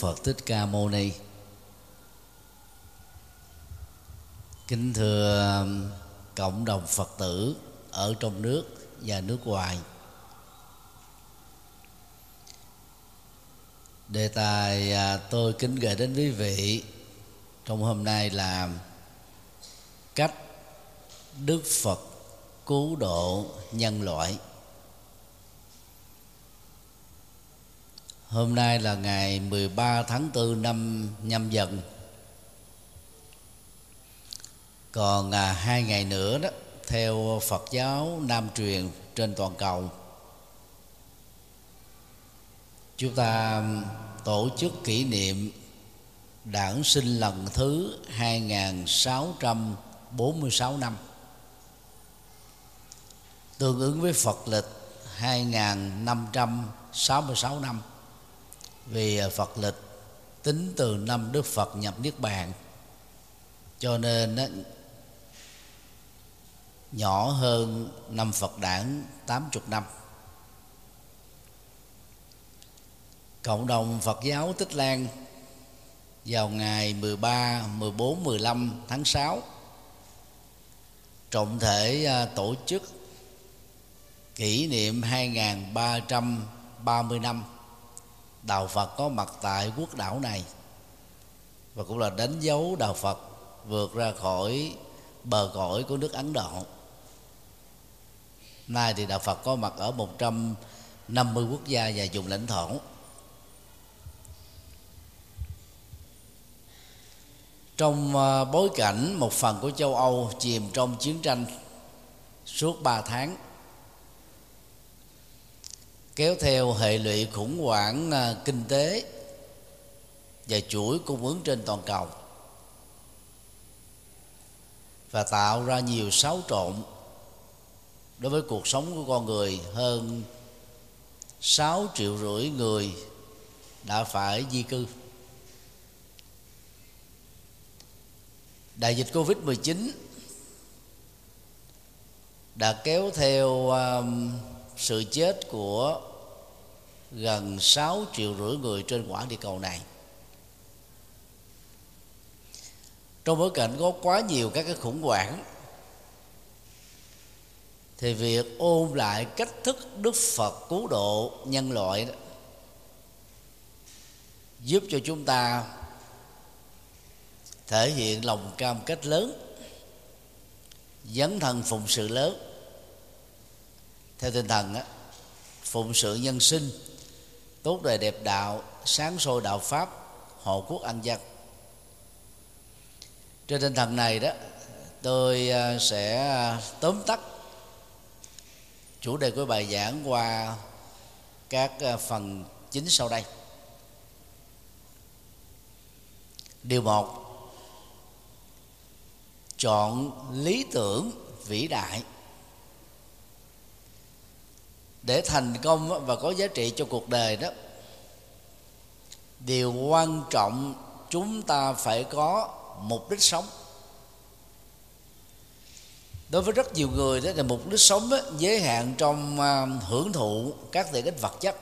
phật thích ca mâu ni. Kính thưa um, cộng đồng phật tử ở trong nước và nước ngoài. Đề tài à, tôi kính gửi đến quý vị trong hôm nay là cách đức phật cứu độ nhân loại. Hôm nay là ngày 13 tháng 4 năm nhâm dần. Còn à, hai ngày nữa đó theo Phật giáo Nam truyền trên toàn cầu chúng ta tổ chức kỷ niệm đản sinh lần thứ 2646 năm. Tương ứng với Phật lịch 2566 năm vì à, Phật lịch tính từ năm Đức Phật nhập Niết Bàn. Cho nên đó, nhỏ hơn năm Phật đản 80 năm. Cộng đồng Phật giáo Tích Lan vào ngày 13, 14, 15 tháng 6 trọng thể à, tổ chức kỷ niệm 2330 năm đạo Phật có mặt tại quốc đảo này và cũng là đánh dấu đạo Phật vượt ra khỏi bờ cõi của nước Ấn Độ. Nay thì đạo Phật có mặt ở 150 quốc gia và vùng lãnh thổ. Trong à, bối cảnh một phần của châu Âu chìm trong chiến tranh suốt 3 tháng kéo theo hệ lụy khủng hoảng à, kinh tế và chuỗi cung ứng trên toàn cầu và tạo ra nhiều xáo trộn đối với cuộc sống của con người. Hơn 6 triệu rưỡi người đã phải di cư. Đại dịch covid 19 đã kéo theo à, sự chết của gần 6 triệu rưỡi người trên quả địa cầu này. Trong bối cảnh có quá nhiều các cái khủng hoảng, thì việc ôn lại cách thức đức phật cứu độ nhân loại đó giúp cho chúng ta thể hiện lòng cam kết lớn, dấn thân phụng sự lớn. Theo tinh thần á, phụng sự nhân sinh tốt đời đẹp đạo, sáng sôi đạo pháp, hộ quốc an dân. Trên tinh thần này đó, tôi à, sẽ à, tóm tắt chủ đề của bài giảng qua các à, phần chính sau đây. Điều một, chọn lý tưởng vĩ đại để thành công và có giá trị cho cuộc đời đó. Điều quan trọng chúng ta phải có mục đích sống. Đối với rất nhiều người đó là mục đích sống đó, giới hạn trong à, hưởng thụ các tiện ích vật chất.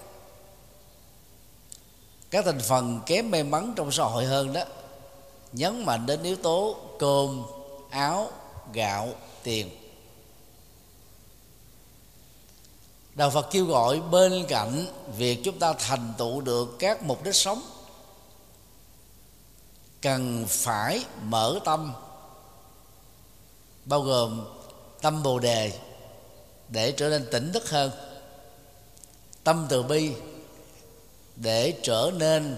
Các thành phần kém may mắn trong xã hội hơn đó nhấn mạnh đến yếu tố cơm áo gạo tiền. Đạo phật kêu gọi bên cạnh việc chúng ta thành tựu được các mục đích sống, cần phải mở tâm, bao gồm tâm bồ đề để trở nên tỉnh thức hơn, tâm từ bi để trở nên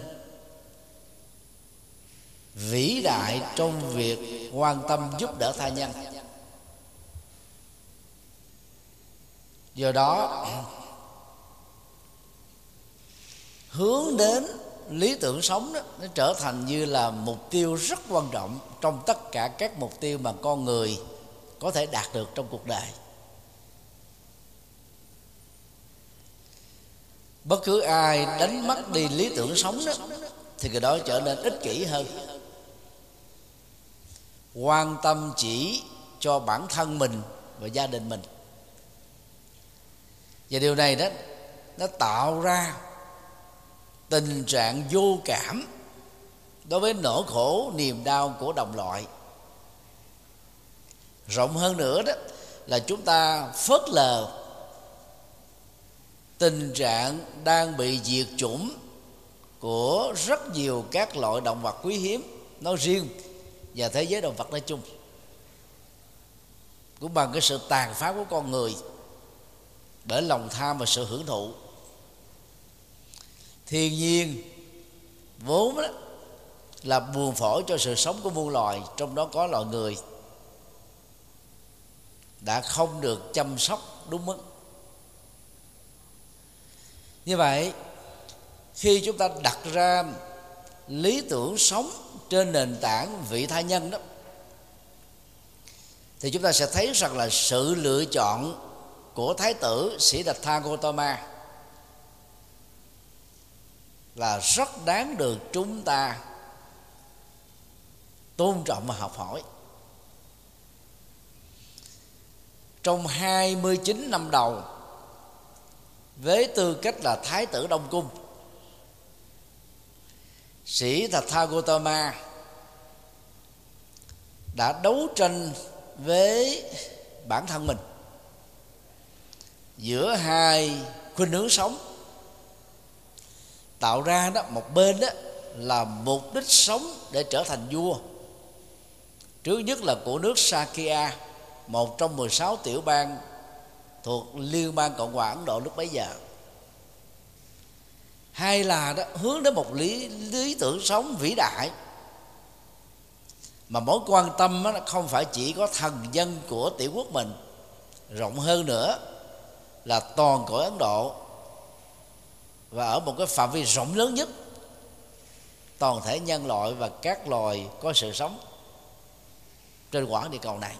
vĩ đại trong việc quan tâm giúp đỡ tha nhân. Do đó, hướng đến lý tưởng sống đó, nó trở thành như là mục tiêu rất quan trọng trong tất cả các mục tiêu mà con người có thể đạt được trong cuộc đời. Bất cứ ai đánh mất đi lý tưởng sống đó, thì người đó trở nên ích kỷ hơn. Quan tâm chỉ cho bản thân mình và gia đình mình và điều này đó, nó tạo ra tình trạng vô cảm đối với nỗi khổ, niềm đau của đồng loại. Rộng hơn nữa đó là chúng ta phớt lờ tình trạng đang bị diệt chủng của rất nhiều các loại động vật quý hiếm nói riêng và thế giới động vật nói chung. Cũng bằng cái sự tàn phá của con người bởi lòng tham và sự hưởng thụ. Thiên nhiên vốn đó là buồn phổi cho sự sống của muôn loài, trong đó có loài người đã không được chăm sóc đúng mức. Như vậy, khi chúng ta đặt ra lý tưởng sống trên nền tảng vị tha nhân đó, thì chúng ta sẽ thấy rằng là sự lựa chọn của thái tử sĩ đạch tha gotama là rất đáng được chúng ta tôn trọng và học hỏi. Trong 29 năm đầu, với tư cách là thái tử đông cung, sĩ Thạch Tha Gotama đã đấu tranh với bản thân mình giữa hai khuynh hướng sống. Tạo ra đó một bên đó là mục đích sống để trở thành vua. Trước nhất là của nước Sakya một trong 16 tiểu bang thuộc liên bang cộng hòa ấn độ lúc bấy giờ. Hay là đó hướng đến một lý lý tưởng sống vĩ đại. Mà mối quan tâm đó, không phải chỉ có thần dân của tiểu quốc mình rộng hơn nữa là toàn cõi ấn độ và ở một cái phạm vi rộng lớn nhất. Toàn thể nhân loại và các loài có sự sống trên quãng địa cầu này.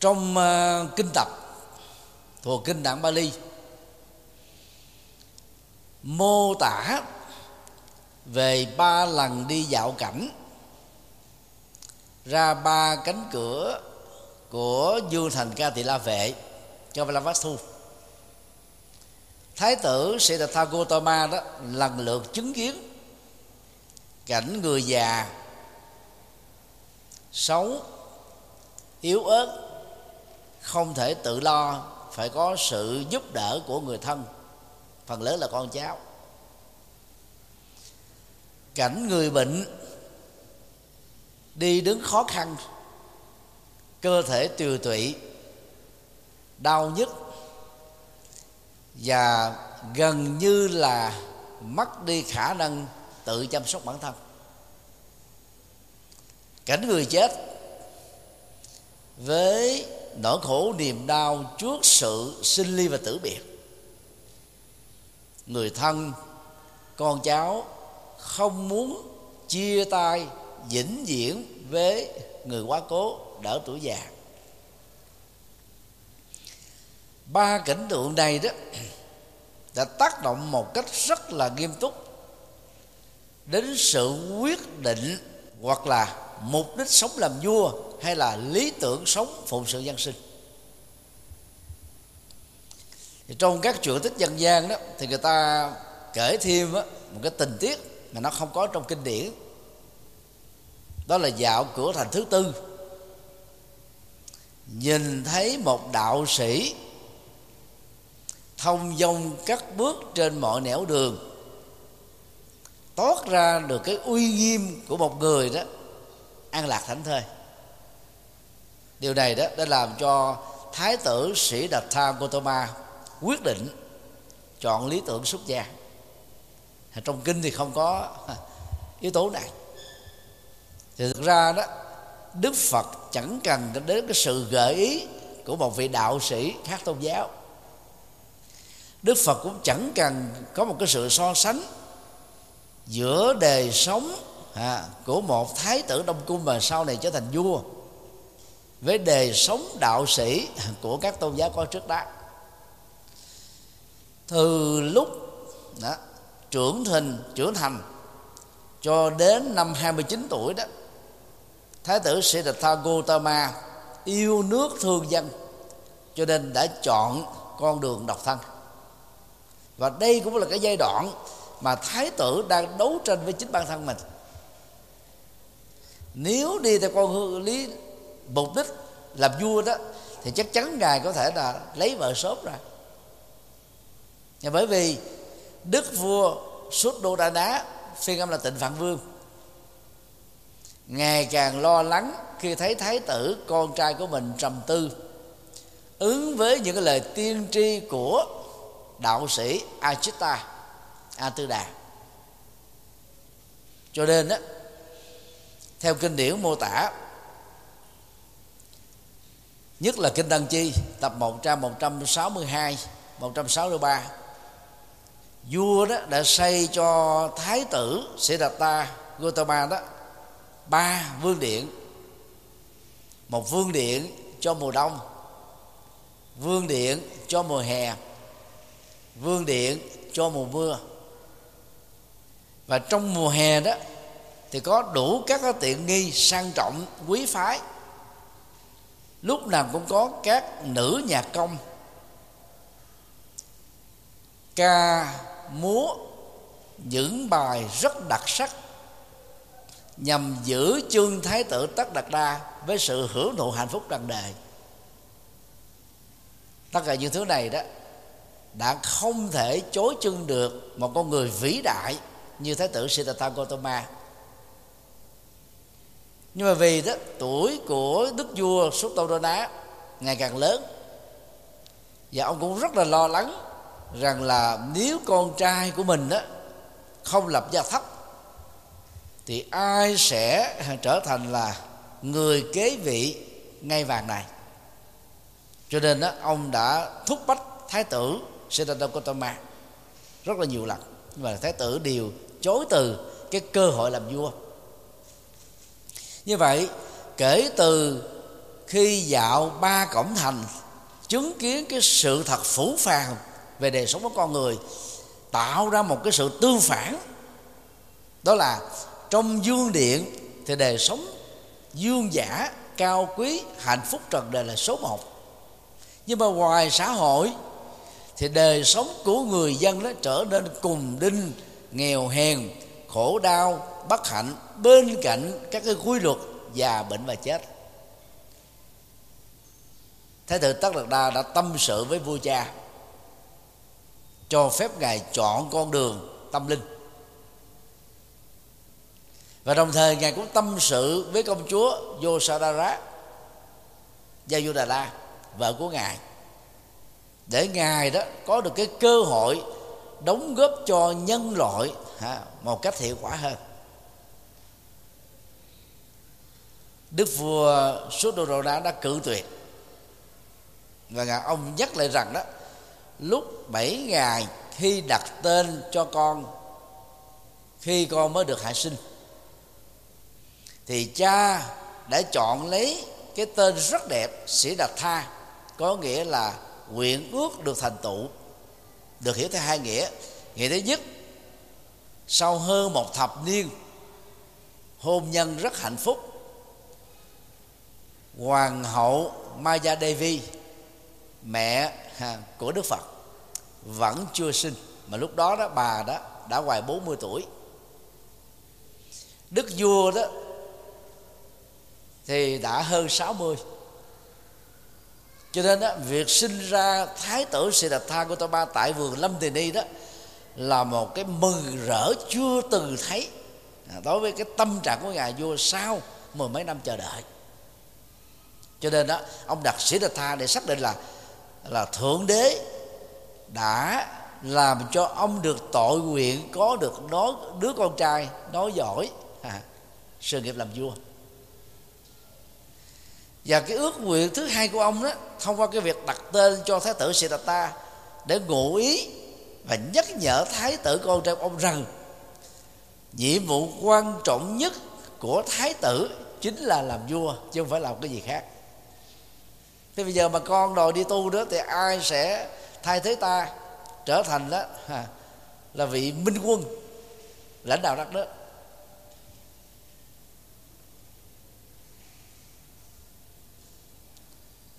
Trong uh, kinh tập thuộc kinh tạng Bali mô tả về ba lần đi dạo cảnh ra ba cánh cửa của dương thành ca tỳ la vệ, cho la thu. Thái tử Siddhartha Gautama đó lần lượt chứng kiến cảnh người già xấu, yếu ớt, không thể tự lo, phải có sự giúp đỡ của người thân, phần lớn là con cháu. Cảnh người bệnh đi đứng khó khăn cơ thể tiều tụy, đau nhức và gần như là mất đi khả năng tự chăm sóc bản thân. Cảnh người chết với nỗi khổ niềm đau trước sự sinh ly và tử biệt. Người thân, con cháu không muốn chia tay, vĩnh viễn với người quá cố đỡ tuổi già. Ba cảnh tượng này đó đã tác động một cách rất là nghiêm túc đến sự quyết định hoặc là mục đích sống làm vua hay là lý tưởng sống phụng sự dân sinh. Thì trong các truyện tích dân gian đó thì người ta kể thêm một cái tình tiết mà nó không có trong kinh điển. Đó là dạo cửa thành thứ tư nhìn thấy một đạo sĩ thông dong cắt bước trên mọi nẻo đường, toát ra được cái uy nghiêm của một người đó, an lạc thảnh thơi. Điều này đó, đã làm cho thái tử sĩ đạt tha gotama quyết định chọn lý tưởng xuất gia. Trong kinh thì không có yếu tố này. Thì thực ra đó đức phật chẳng cần đến cái sự gợi ý của một vị đạo sĩ khác tôn giáo. Đức phật cũng chẳng cần có một cái sự so sánh giữa đời sống à, của một thái tử đông cung mà sau này trở thành vua với đời sống đạo sĩ của các tôn giáo có trước đó. Từ lúc đó, trưởng thành trưởng thành cho đến năm 29 tuổi đó thái tử Siddhartha Gautama yêu nước thương dân, cho nên đã chọn con đường độc thân. Và đây cũng là cái giai đoạn mà thái tử đang đấu tranh với chính bản thân mình. Nếu đi theo con hướng lý mục đích làm vua đó, thì chắc chắn ngài có thể là lấy vợ sớm ra và bởi vì đức vua Suddhodana phiên âm là tịnh phạn vương ngày càng lo lắng khi thấy thái tử, con trai của mình trầm tư, ứng với những cái lời tiên tri của đạo sĩ Achita A Tư Đà cho nên đó theo kinh điển mô tả, nhất là kinh Tăng Chi, tập 1 trang 162 163 vua đó đã xây cho thái tử Siddhartha Gautama đó ba vương điện. Một vương điện cho mùa đông. Vương điện cho mùa hè. Vương điện cho mùa mưa. Và trong mùa hè đó, thì có đủ các tiện nghi sang trọng, quý phái. Lúc nào cũng có các nữ nhà công. Ca múa, những bài rất đặc sắc nhằm giữ chương thái tử tất đạt đa với sự hưởng thụ hạnh phúc trần đời tất cả những thứ này đó đã không thể chối chân được một con người vĩ đại như thái tử Siddhartha Gautama. Nhưng mà vì đó, tuổi của đức vua Suttodana ngày càng lớn, và ông cũng rất là lo lắng rằng là nếu con trai của mình đó không lập gia thất thì ai sẽ trở thành là người kế vị ngay vàng này? Cho nên đó ông đã thúc bách thái tử Siddhartha Gautama rất là nhiều lần. Nhưng mà thái tử đều chối từ cái cơ hội làm vua. Như vậy, kể từ khi dạo ba cổng thành, chứng kiến cái sự thật phủ phàng về đời sống của con người, tạo ra một cái sự tương phản, đó là trong dương điện thì đời sống dương giả, cao quý, hạnh phúc trần đời là số một. Nhưng mà ngoài xã hội thì đời sống của người dân đó trở nên cùng đinh, nghèo hèn, khổ đau, bất hạnh, bên cạnh các cái quy luật già bệnh và chết. Thái tử tất đạt đa đã tâm sự với vua cha, cho phép ngài chọn con đường tâm linh và đồng thời ngài cũng tâm sự với công chúa Yosadara Yayudara vợ của ngài để ngài đó có được cái cơ hội đóng góp cho nhân loại ha, một cách hiệu quả hơn. Đức vua Suddhodana đã cự tuyệt. Và ngài ông nhắc lại rằng đó lúc bảy ngày khi đặt tên cho con khi con mới được hạ sinh thì cha đã chọn lấy cái tên rất đẹp, sĩ đạt tha, có nghĩa là nguyện ước được thành tựu. Được hiểu theo hai nghĩa. Nghĩa thứ nhất, sau hơn một thập niên, hôn nhân rất hạnh phúc, hoàng hậu Maya Devi, mẹ của Đức Phật, vẫn chưa sinh, mà lúc đó đó bà đó đã ngoài 40 tuổi. Đức vua đó thì đã hơn 60 cho nên đó, việc sinh ra thái tử Siddhartha Gautama tại vườn Lâm Tỳ Ni đó là một cái mừng rỡ chưa từng thấy. À, đối với cái tâm trạng của ngài vua sau mười mấy năm chờ đợi. Cho nên đó ông đặt Siddhartha để xác định là là thượng đế đã làm cho ông được tội nguyện có được đó đứa con trai nói giỏi. À, sự nghiệp làm vua và cái ước nguyện thứ hai của ông đó, thông qua cái việc đặt tên cho thái tử Siddhartha để ngụ ý và nhắc nhở thái tử con trai ông rằng, nhiệm vụ quan trọng nhất của thái tử chính là làm vua, chứ không phải làm cái gì khác. Thế bây giờ mà con đòi đi tu đó, thì ai sẽ thay thế ta trở thành đó là vị minh quân, lãnh đạo đất nước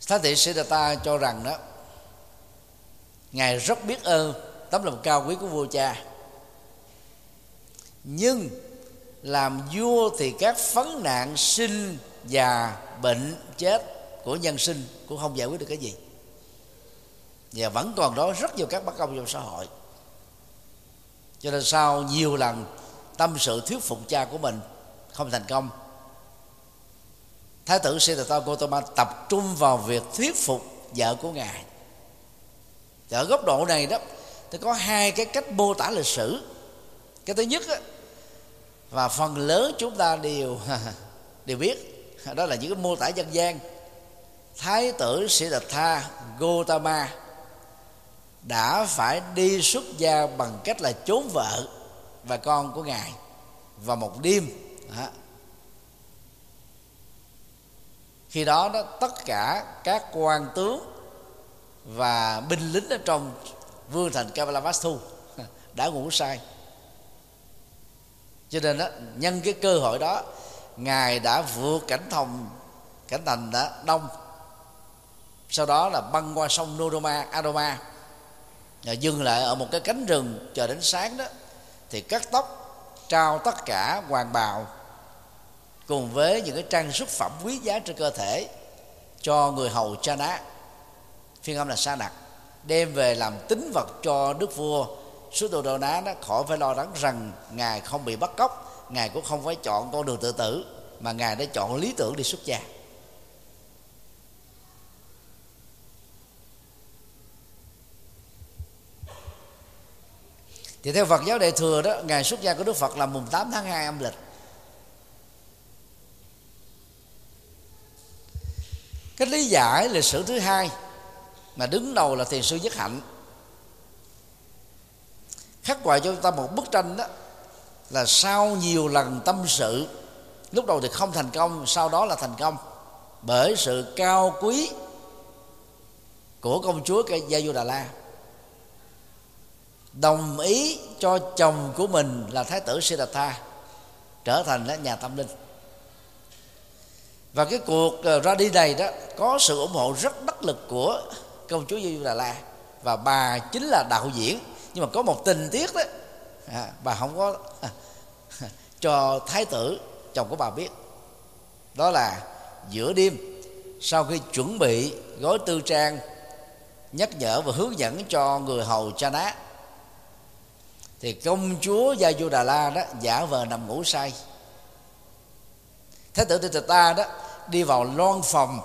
Thái thị Siddhartha cho rằng đó, Ngài rất biết ơn tấm lòng cao quý của vua cha. Nhưng làm vua thì các phấn nạn sinh già bệnh chết của nhân sinh cũng không giải quyết được cái gì. Và vẫn còn đó rất nhiều các bất công trong xã hội. Cho nên sau nhiều lần tâm sự thuyết phục cha của mình không thành công thái tử Siddhartha Gautama tập trung vào việc thuyết phục vợ của ngài. Ở góc độ này đó thì có hai cái cách mô tả lịch sử. Cái thứ nhất á, và phần lớn chúng ta đều đều biết đó là những cái mô tả dân gian. Thái tử Siddhartha Gautama đã phải đi xuất gia bằng cách là trốn vợ và con của ngài vào một đêm. Khi đó đó tất cả các quan tướng và binh lính ở trong vương thành Kavalavastu đã ngủ say. Cho nên đó nhân cái cơ hội đó ngài đã vượt cảnh thòng, cảnh thành đã đông. Sau đó là băng qua sông Nodoma Adoma và dừng lại ở một cái cánh rừng chờ đến sáng đó. Thì cắt tóc trao tất cả hoàng bào cùng với những cái trang sức phẩm quý giá trên cơ thể cho người hầu cha ná. Phiên âm là sa nặc đem về làm tính vật cho đức vua. Sứ đồ đồ ná đó khỏi phải lo lắng rằng ngài không bị bắt cóc, ngài cũng không phải chọn con đường tự tử, mà ngài đã chọn lý tưởng đi xuất gia. Thì theo Phật giáo Đại thừa đó, ngày xuất gia của Đức Phật là mùng 8 tháng 2 âm lịch. Cái lý giải lịch sử thứ hai mà đứng đầu là thiền sư nhất hạnh. Khắc họa cho chúng ta một bức tranh đó là sau nhiều lần tâm sự, lúc đầu thì không thành công, sau đó là thành công bởi sự cao quý của công chúa Gia Du Đà La đồng ý cho chồng của mình là thái tử Siddhartha trở thành nhà tâm linh và cái cuộc ờ, ra đi này đó có sự ủng hộ rất đắc lực của công chúa Du Đà La. Và bà chính là đạo diễn. Nhưng mà có một tình tiết đó à, bà không có à, cho thái tử chồng của bà biết. Đó là giữa đêm sau khi chuẩn bị gói tư trang nhắc nhở và hướng dẫn cho người hầu cha ná thì công chúa gia du đà la đó giả vờ nằm ngủ say. Thái tử tịch ta đó đi vào loan phòng,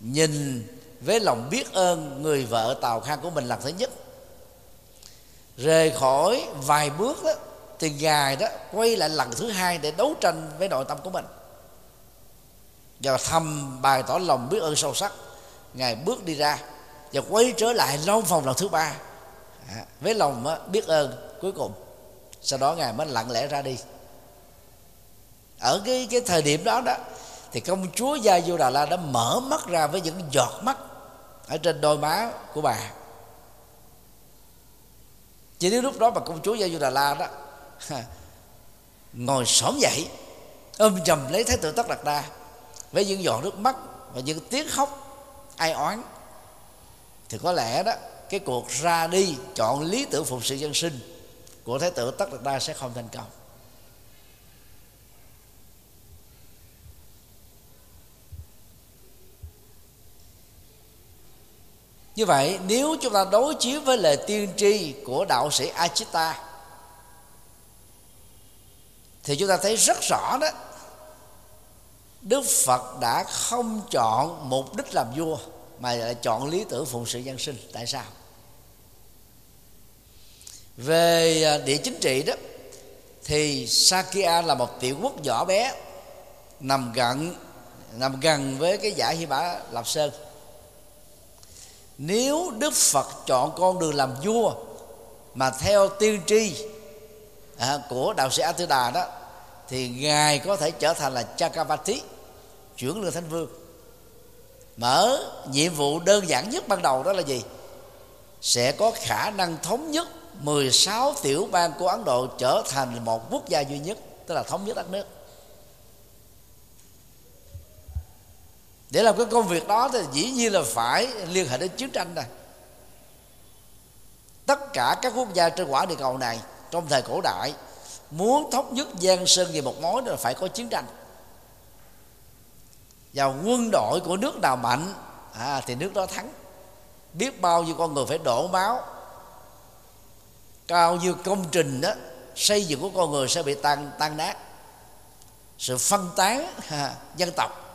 nhìn với lòng biết ơn người vợ tàu khang của mình lần thứ nhất. Rời khỏi vài bước đó, thì ngài đó quay lại lần thứ hai để đấu tranh với nội tâm của mình. Và thầm bày tỏ lòng biết ơn sâu sắc, ngài bước đi ra và quay trở lại long phòng lần thứ ba. À, với lòng biết ơn cuối cùng. Sau đó ngài mới lặng lẽ ra đi. Ở cái cái thời điểm đó đó thì công chúa gia du đà la đã mở mắt ra với những giọt mắt ở trên đôi má của bà. Chỉ đến lúc đó mà công chúa gia du đà la đó ngồi xổm dậy, ôm chầm lấy thái tử tất đạt đa với những giọt nước mắt và những tiếng khóc ai oán, thì có lẽ đó, cái cuộc ra đi chọn lý tưởng phục sự dân sinh của thái tử tất đạt đa sẽ không thành công. Như vậy, nếu chúng ta đối chiếu với lời tiên tri của đạo sĩ Achita, thì chúng ta thấy rất rõ đó, Đức Phật đã không chọn mục đích làm vua, mà lại chọn lý tưởng phụng sự dân sinh. Tại sao? Về à, địa chính trị đó, thì Sakya là một tiểu quốc nhỏ bé, nằm gần nằm gần với cái giải Hy Mã Lạp Sơn nếu đức phật chọn con đường làm vua mà theo tiên tri à, của đạo sĩ a đà đó thì ngài có thể trở thành là Chakravarti, chuyển lương thánh vương. Mở nhiệm vụ đơn giản nhất ban đầu đó là gì? Sẽ có khả năng thống nhất 16 tiểu bang của Ấn Độ trở thành một quốc gia duy nhất tức là thống nhất đất nước. Để làm cái công việc đó thì dĩ nhiên là phải liên hệ đến chiến tranh này tất cả các quốc gia trên quả địa cầu này trong thời cổ đại muốn thống nhất giang sơn về một mối là phải có chiến tranh. Và quân đội của nước nào mạnh à, thì nước đó thắng. Biết bao nhiêu con người phải đổ máu. Cao nhiêu công trình đó xây dựng của con người sẽ bị tan tan nát. Sự phân tán à, dân tộc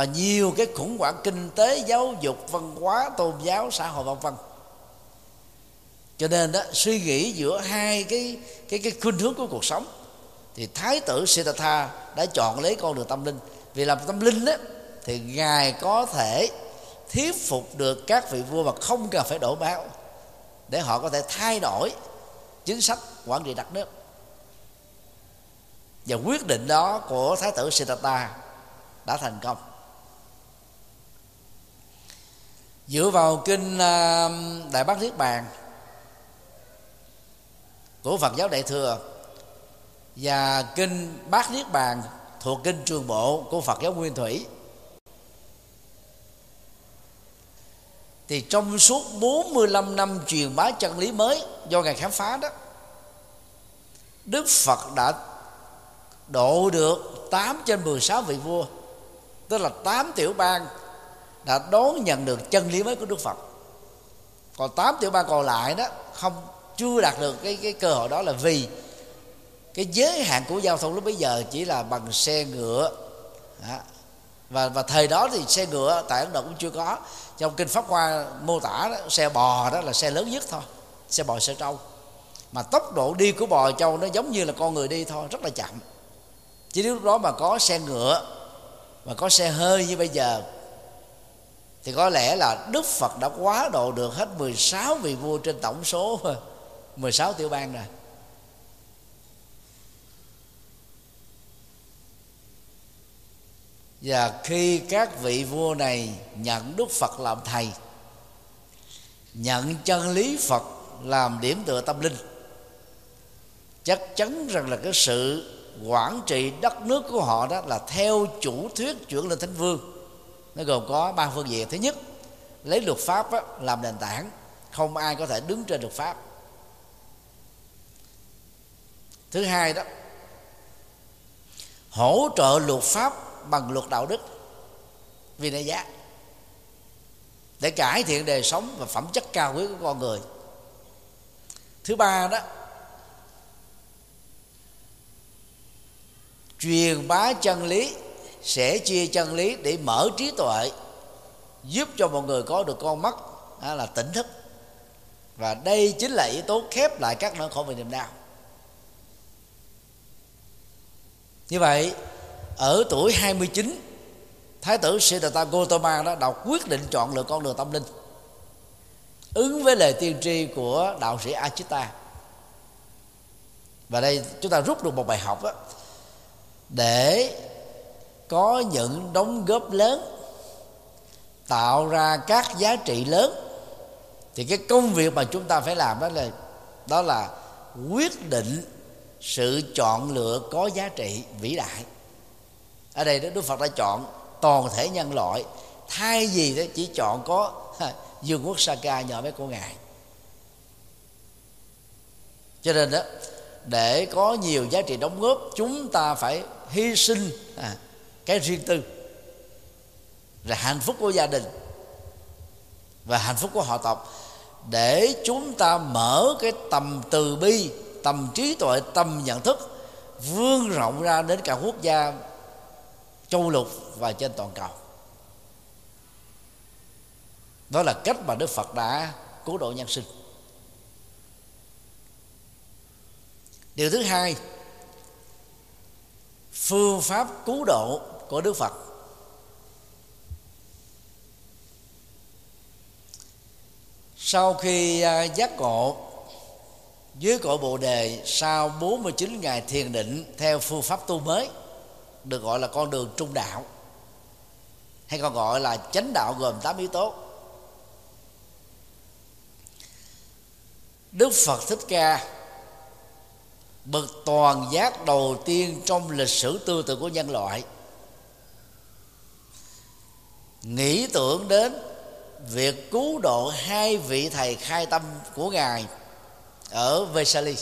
và nhiều cái khủng hoảng kinh tế, giáo dục, văn hóa, tôn giáo, xã hội, vân vân. Cho nên đó, suy nghĩ giữa hai cái cái cái khuynh hướng của cuộc sống, thì thái tử Siddhartha đã chọn lấy con đường tâm linh. Vì làm tâm linh đó thì ngài có thể thuyết phục được các vị vua mà không cần phải đổ máu để họ có thể thay đổi chính sách quản trị đất nước. Và quyết định đó của thái tử Siddhartha đã thành công. Dựa vào kinh à, đại bát niết bàn của Phật giáo Đại thừa và kinh Bát Niết Bàn thuộc kinh Trường Bộ của Phật giáo Nguyên Thủy, thì trong suốt 45 năm truyền bá chân lý mới do ngài khám phá đó, Đức Phật đã độ được 8 trên 16 vị vua, tức là 8 tiểu bang đã đón nhận được chân lý mới của Đức Phật. Còn 8 tiểu bang còn lại đó không chưa đạt được cái cái cơ hội đó là vì cái giới hạn của giao thông lúc bây giờ chỉ là bằng xe ngựa. Đó. và và thời đó thì xe ngựa tại ấn độ cũng chưa có. Trong kinh pháp hoa mô tả đó, xe bò đó là xe lớn nhất thôi xe bò xe trâu. Mà tốc độ đi của bò trâu nó giống như là con người đi thôi rất là chậm. Chỉ nếu lúc đó mà có xe ngựa mà có xe hơi như bây giờ thì có lẽ là Đức Phật đã quá độ được hết 16 vị vua trên tổng số 16 tiểu bang rồi. Và khi các vị vua này nhận đức phật làm thầy, nhận chân lý phật làm điểm tựa tâm linh, chắc chắn rằng là cái sự quản trị đất nước của họ đó là theo chủ thuyết chuyển lên thánh vương nó gồm có ba phương diện. Thứ nhất lấy luật pháp á, làm nền tảng. Không ai có thể đứng trên luật pháp. Thứ hai đó hỗ trợ luật pháp bằng luật đạo đức vì đại giá để cải thiện đời sống và phẩm chất cao quý của con người. Thứ ba đó truyền bá chân lý sẽ chia chân lý để mở trí tuệ, giúp cho mọi người có được con mắt là tỉnh thức. Và đây chính là yếu tố khép lại các nỗi khổ về niềm đau. Như vậy, ở tuổi 29 Thái tử Siddhartha Gautama đó đã quyết định chọn lựa con đường tâm linh, ứng với lời tiên tri của đạo sĩ Achita. Và đây chúng ta rút được một bài học đó để có những đóng góp lớn tạo ra các giá trị lớn thì cái công việc mà chúng ta phải làm đó là đó là quyết định sự chọn lựa có giá trị vĩ đại. Ở đây đức phật đã chọn toàn thể nhân loại. Thay vì đó chỉ chọn có dương quốc saka nhờ mấy cô ngài. Cho nên đó để có nhiều giá trị đóng góp chúng ta phải hy sinh à, cái riêng tư. Là hạnh phúc của gia đình và hạnh phúc của họ tộc. Để chúng ta mở cái tầm từ bi, tầm trí tuệ, tầm nhận thức vươn rộng ra đến cả quốc gia châu lục và trên toàn cầu. Đó là cách mà đức phật đã cứu độ nhân sinh. Điều thứ hai, phương pháp cứu độ của đức phật. Sau khi à, giác ngộ, dưới cội bộ đề sau 49 ngày thiền định theo phương pháp tu mới, được gọi là con đường trung đạo, hay còn gọi là chánh đạo gồm 8 yếu tố. Đức phật thích ca bậc toàn giác đầu tiên trong lịch sử tư tưởng của nhân loại nghĩ tưởng đến việc cứu độ hai vị thầy khai tâm của ngài ở Vesali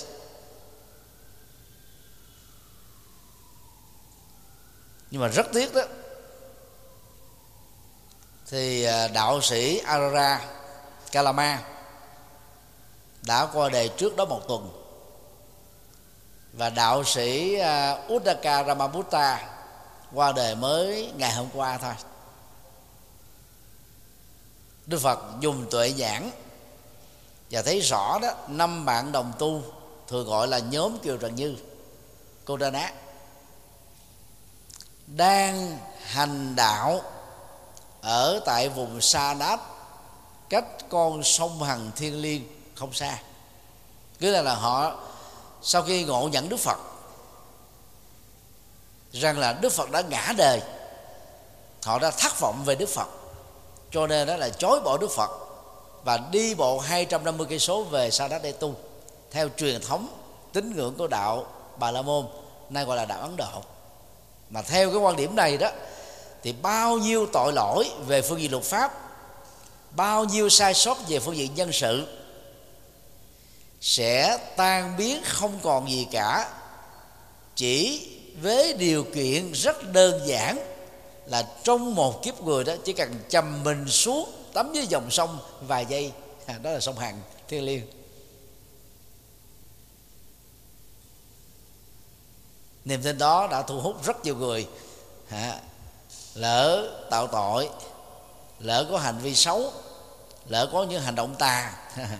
nhưng mà rất tiếc đó, thì à, đạo sĩ Arara Kalama đã qua đời trước đó một tuần. Và đạo sĩ à, Uddaka Ramaputta qua đời mới ngày hôm qua thôi. Đức Phật dùng tuệ giảng. Và thấy rõ đó, năm bạn đồng tu thường gọi là nhóm Kiều Trần Như, Cô Đa Nát đang hành đạo ở tại vùng Sa Nát cách con sông Hằng Thiên Liên không xa. Cứ là là họ, sau khi ngộ nhận Đức Phật, rằng là Đức Phật đã ngã đời, họ đã thất vọng về Đức Phật cho nên đó là chối bỏ Đức Phật và đi bộ 250 cây số về Sa Đéc để tu, theo truyền thống tín ngưỡng của đạo Bà La Môn, nay gọi là đạo Ấn Độ. Mà theo cái quan điểm này đó, thì bao nhiêu tội lỗi về phương diện luật pháp, bao nhiêu sai sót về phương diện nhân sự sẽ tan biến không còn gì cả, chỉ với điều kiện rất đơn giản là trong một kiếp người đó chỉ cần chầm mình xuống tắm dưới dòng sông vài giây à, đó là sông hằng thiên liêng. Niềm tin đó đã thu hút rất nhiều người à, lỡ tạo tội lỡ có hành vi xấu lỡ có những hành động tà à,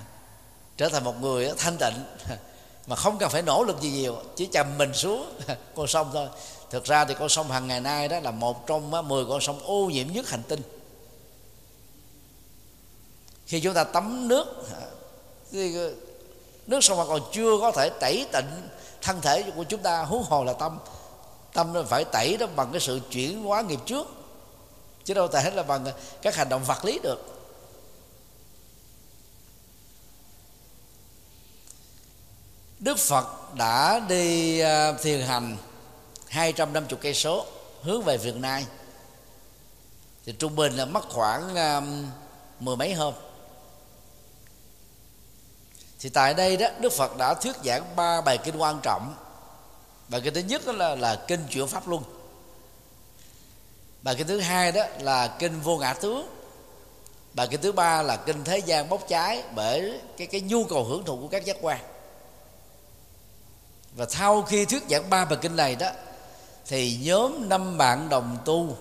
trở thành một người thanh tịnh à, mà không cần phải nỗ lực gì nhiều chỉ chầm mình xuống à, con sông thôi thực ra thì con sông hàng ngày nay đó là một trong 10 con sông ô nhiễm nhất hành tinh. Khi chúng ta tắm nước thì nước sông mà còn chưa có thể tẩy tịnh thân thể của chúng ta, huống hồ là tâm. Tâm phải tẩy đó bằng cái sự chuyển hóa nghiệp trước, chứ đâu thể là bằng các hành động vật lý được. Đức Phật đã đi à, thiền hành 250 cây số hướng về Việt Nam. Thì trung bình là mất khoảng um, mười mấy hôm. Thì tại đây đó Đức Phật đã thuyết giảng ba bài kinh quan trọng. Bài kinh thứ nhất đó là là kinh chuyển pháp luân. Bài kinh thứ hai đó là kinh vô ngã tướng. Bài kinh thứ ba là kinh thế gian bốc cháy bởi cái cái nhu cầu hưởng thụ của các giác quan. Và sau khi thuyết giảng ba bài kinh này đó thì nhóm năm bạn đồng tu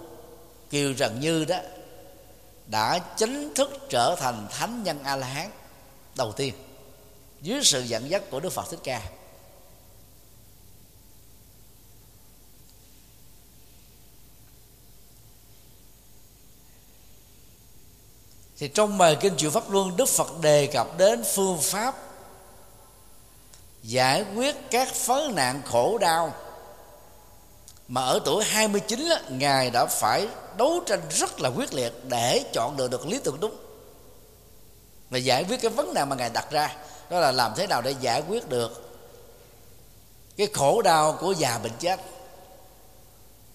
kiều trần như đó, đã chính thức trở thành thánh nhân a la hán đầu tiên dưới sự dẫn dắt của đức phật thích ca. Thì trong bài kinh chuyển pháp luân, đức phật đề cập đến phương pháp giải quyết các phấn nạn khổ đau mà ở tuổi 29 á, ngài đã phải đấu tranh rất là quyết liệt để chọn được được lý tưởng đúng. Và giải quyết cái vấn đề mà ngài đặt ra đó là làm thế nào để giải quyết được cái khổ đau của già bệnh chết.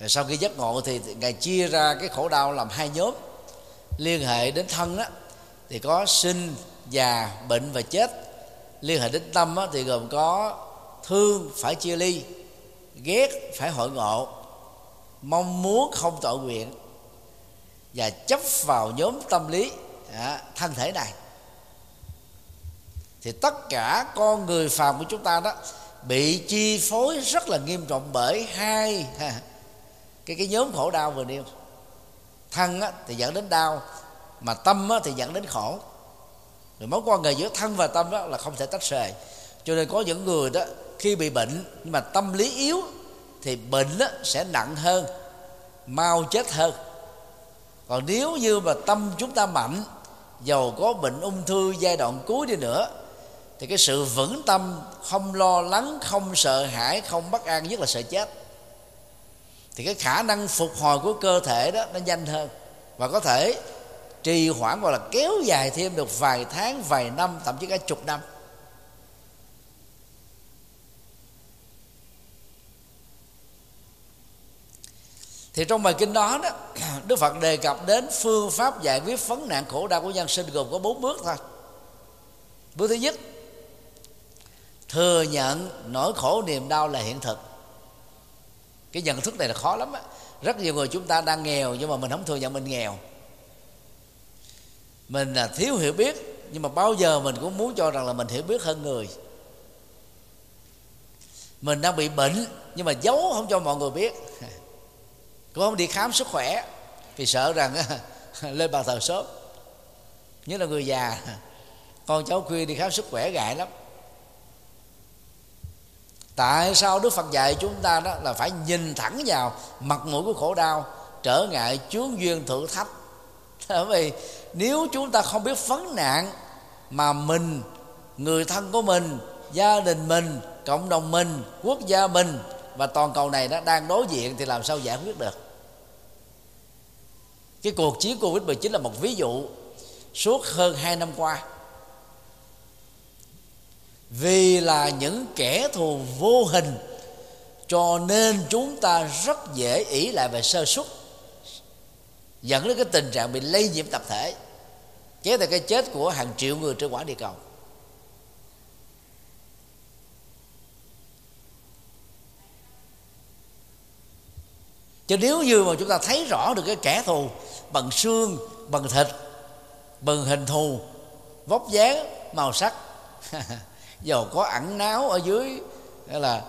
Rồi sau khi giác ngộ thì ngài chia ra cái khổ đau làm hai nhóm. Liên hệ đến thân á thì có sinh già bệnh và chết. Liên hệ đến tâm á, thì gồm có thương phải chia ly ghét phải hội ngộ mong muốn không tội nguyện và chấp vào nhóm tâm lý à, thân thể này. Thì tất cả con người phàm của chúng ta đó bị chi phối rất là nghiêm trọng bởi hai cái cái nhóm khổ đau vừa nêu. Thân á, thì dẫn đến đau mà tâm á, thì dẫn đến khổ. Rồi mối quan hệ giữa thân và tâm đó là không thể tách rời. Cho nên có những người đó khi bị bệnh, nhưng mà tâm lý yếu, thì bệnh đó sẽ nặng hơn, mau chết hơn. Còn nếu như mà tâm chúng ta mạnh, giàu có bệnh ung thư giai đoạn cuối đi nữa, thì cái sự vững tâm, không lo lắng, không sợ hãi, không bất an, nhất là sợ chết, thì cái khả năng phục hồi của cơ thể đó, nó nhanh hơn. Và có thể trì hoãn hoặc là kéo dài thêm được vài tháng, vài năm, thậm chí cả chục năm. Thì trong bài kinh đó đó, đức phật đề cập đến phương pháp giải quyết vấn nạn khổ đau của nhân sinh gồm có bốn bước thôi. Bước thứ nhất, thừa nhận nỗi khổ niềm đau là hiện thực. Cái nhận thức này là khó lắm á. Rất nhiều người chúng ta đang nghèo nhưng mà mình không thừa nhận mình nghèo. Mình là thiếu hiểu biết nhưng mà bao giờ mình cũng muốn cho rằng là mình hiểu biết hơn người. Mình đang bị bệnh nhưng mà giấu không cho mọi người biết. cũng không đi khám sức khỏe vì sợ rằng lên bàn thờ sớm. Nhất là người già, con cháu khuyên đi khám sức khỏe ngại lắm. Tại sao đức phật dạy chúng ta đó là phải nhìn thẳng vào mặt mũi của khổ đau, trở ngại chướng duyên thử thách? Bởi vì nếu chúng ta không biết phấn nạn mà mình, người thân của mình, gia đình mình, cộng đồng mình, quốc gia mình và toàn cầu này nó đang đối diện thì làm sao giải quyết được? Cái cuộc chiến covid 19 là một ví dụ suốt hơn hai năm qua. Vì là những kẻ thù vô hình, cho nên chúng ta rất dễ ỷ lại về sơ suất, dẫn đến cái tình trạng bị lây nhiễm tập thể, kéo theo cái chết của hàng triệu người trên quả địa cầu. Chứ nếu như mà chúng ta thấy rõ được cái kẻ thù bằng xương, bằng thịt, bằng hình thù, vóc dáng, màu sắc, dầu có ẩn náu ở dưới, hay là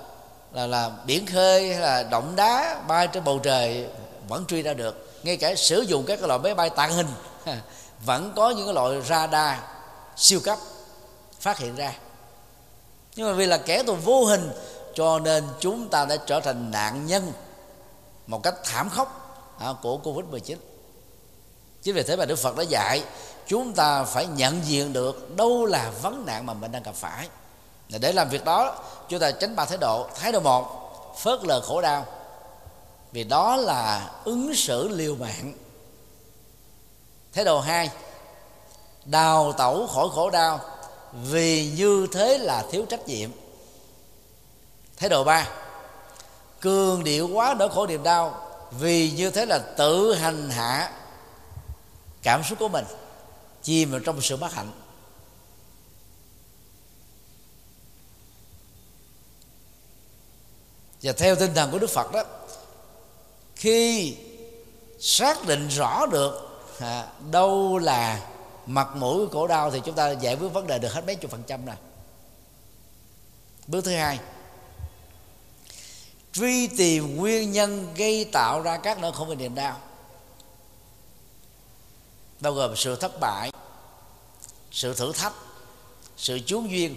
là là biển khơi, hay là động đá bay trên bầu trời, vẫn truy ra được. Ngay cả sử dụng các cái loại máy bay tàng hình, vẫn có những cái loại radar siêu cấp phát hiện ra. Nhưng mà vì là kẻ thù vô hình, cho nên chúng ta đã trở thành nạn nhân một cách thảm khốc à, của covid 19 chính vì thế mà đức phật đã dạy, chúng ta phải nhận diện được đâu là vấn nạn mà mình đang gặp phải. Để làm việc đó, chúng ta tránh ba thái độ. Thái độ một, phớt lờ khổ đau. Vì đó là ứng xử liều mạng. Thái độ hai, đào tẩu khỏi khổ đau vì như thế là thiếu trách nhiệm. Thái độ ba cường điệu quá nỗi khổ niềm đau. Vì như thế là tự hành hạ cảm xúc của mình chìm vào trong sự bất hạnh. Và theo tinh thần của đức phật đó khi xác định rõ được à, đâu là mặt mũi của khổ đau thì chúng ta giải quyết vấn đề được hết mấy chục phần trăm rồi. Bước thứ hai truy tìm nguyên nhân gây tạo ra các nỗi khổ và niềm đau. Bao gồm sự thất bại, sự thử thách, sự chuốn duyên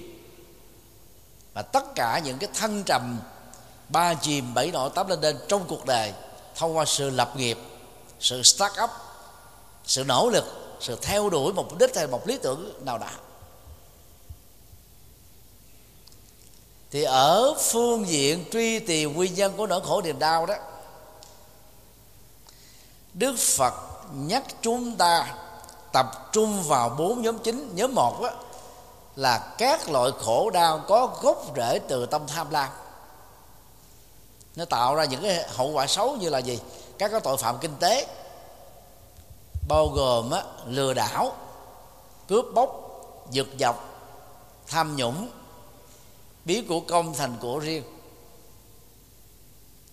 và tất cả những cái thăng trầm, ba chìm bảy nổi tám lên lên trong cuộc đời thông qua sự lập nghiệp, sự start up, sự nỗ lực, sự theo đuổi một mục đích hay một lý tưởng nào đó thì ở phương diện truy tìm nguyên nhân của nỗi khổ niềm đau đó đức phật nhắc chúng ta tập trung vào bốn nhóm chính. Nhóm một đó, là các loại khổ đau có gốc rễ từ tâm tham lam. Nó tạo ra những cái hậu quả xấu như là gì? Các cái tội phạm kinh tế bao gồm á, lừa đảo cướp bóc giật dọc tham nhũng biến của công thành của riêng.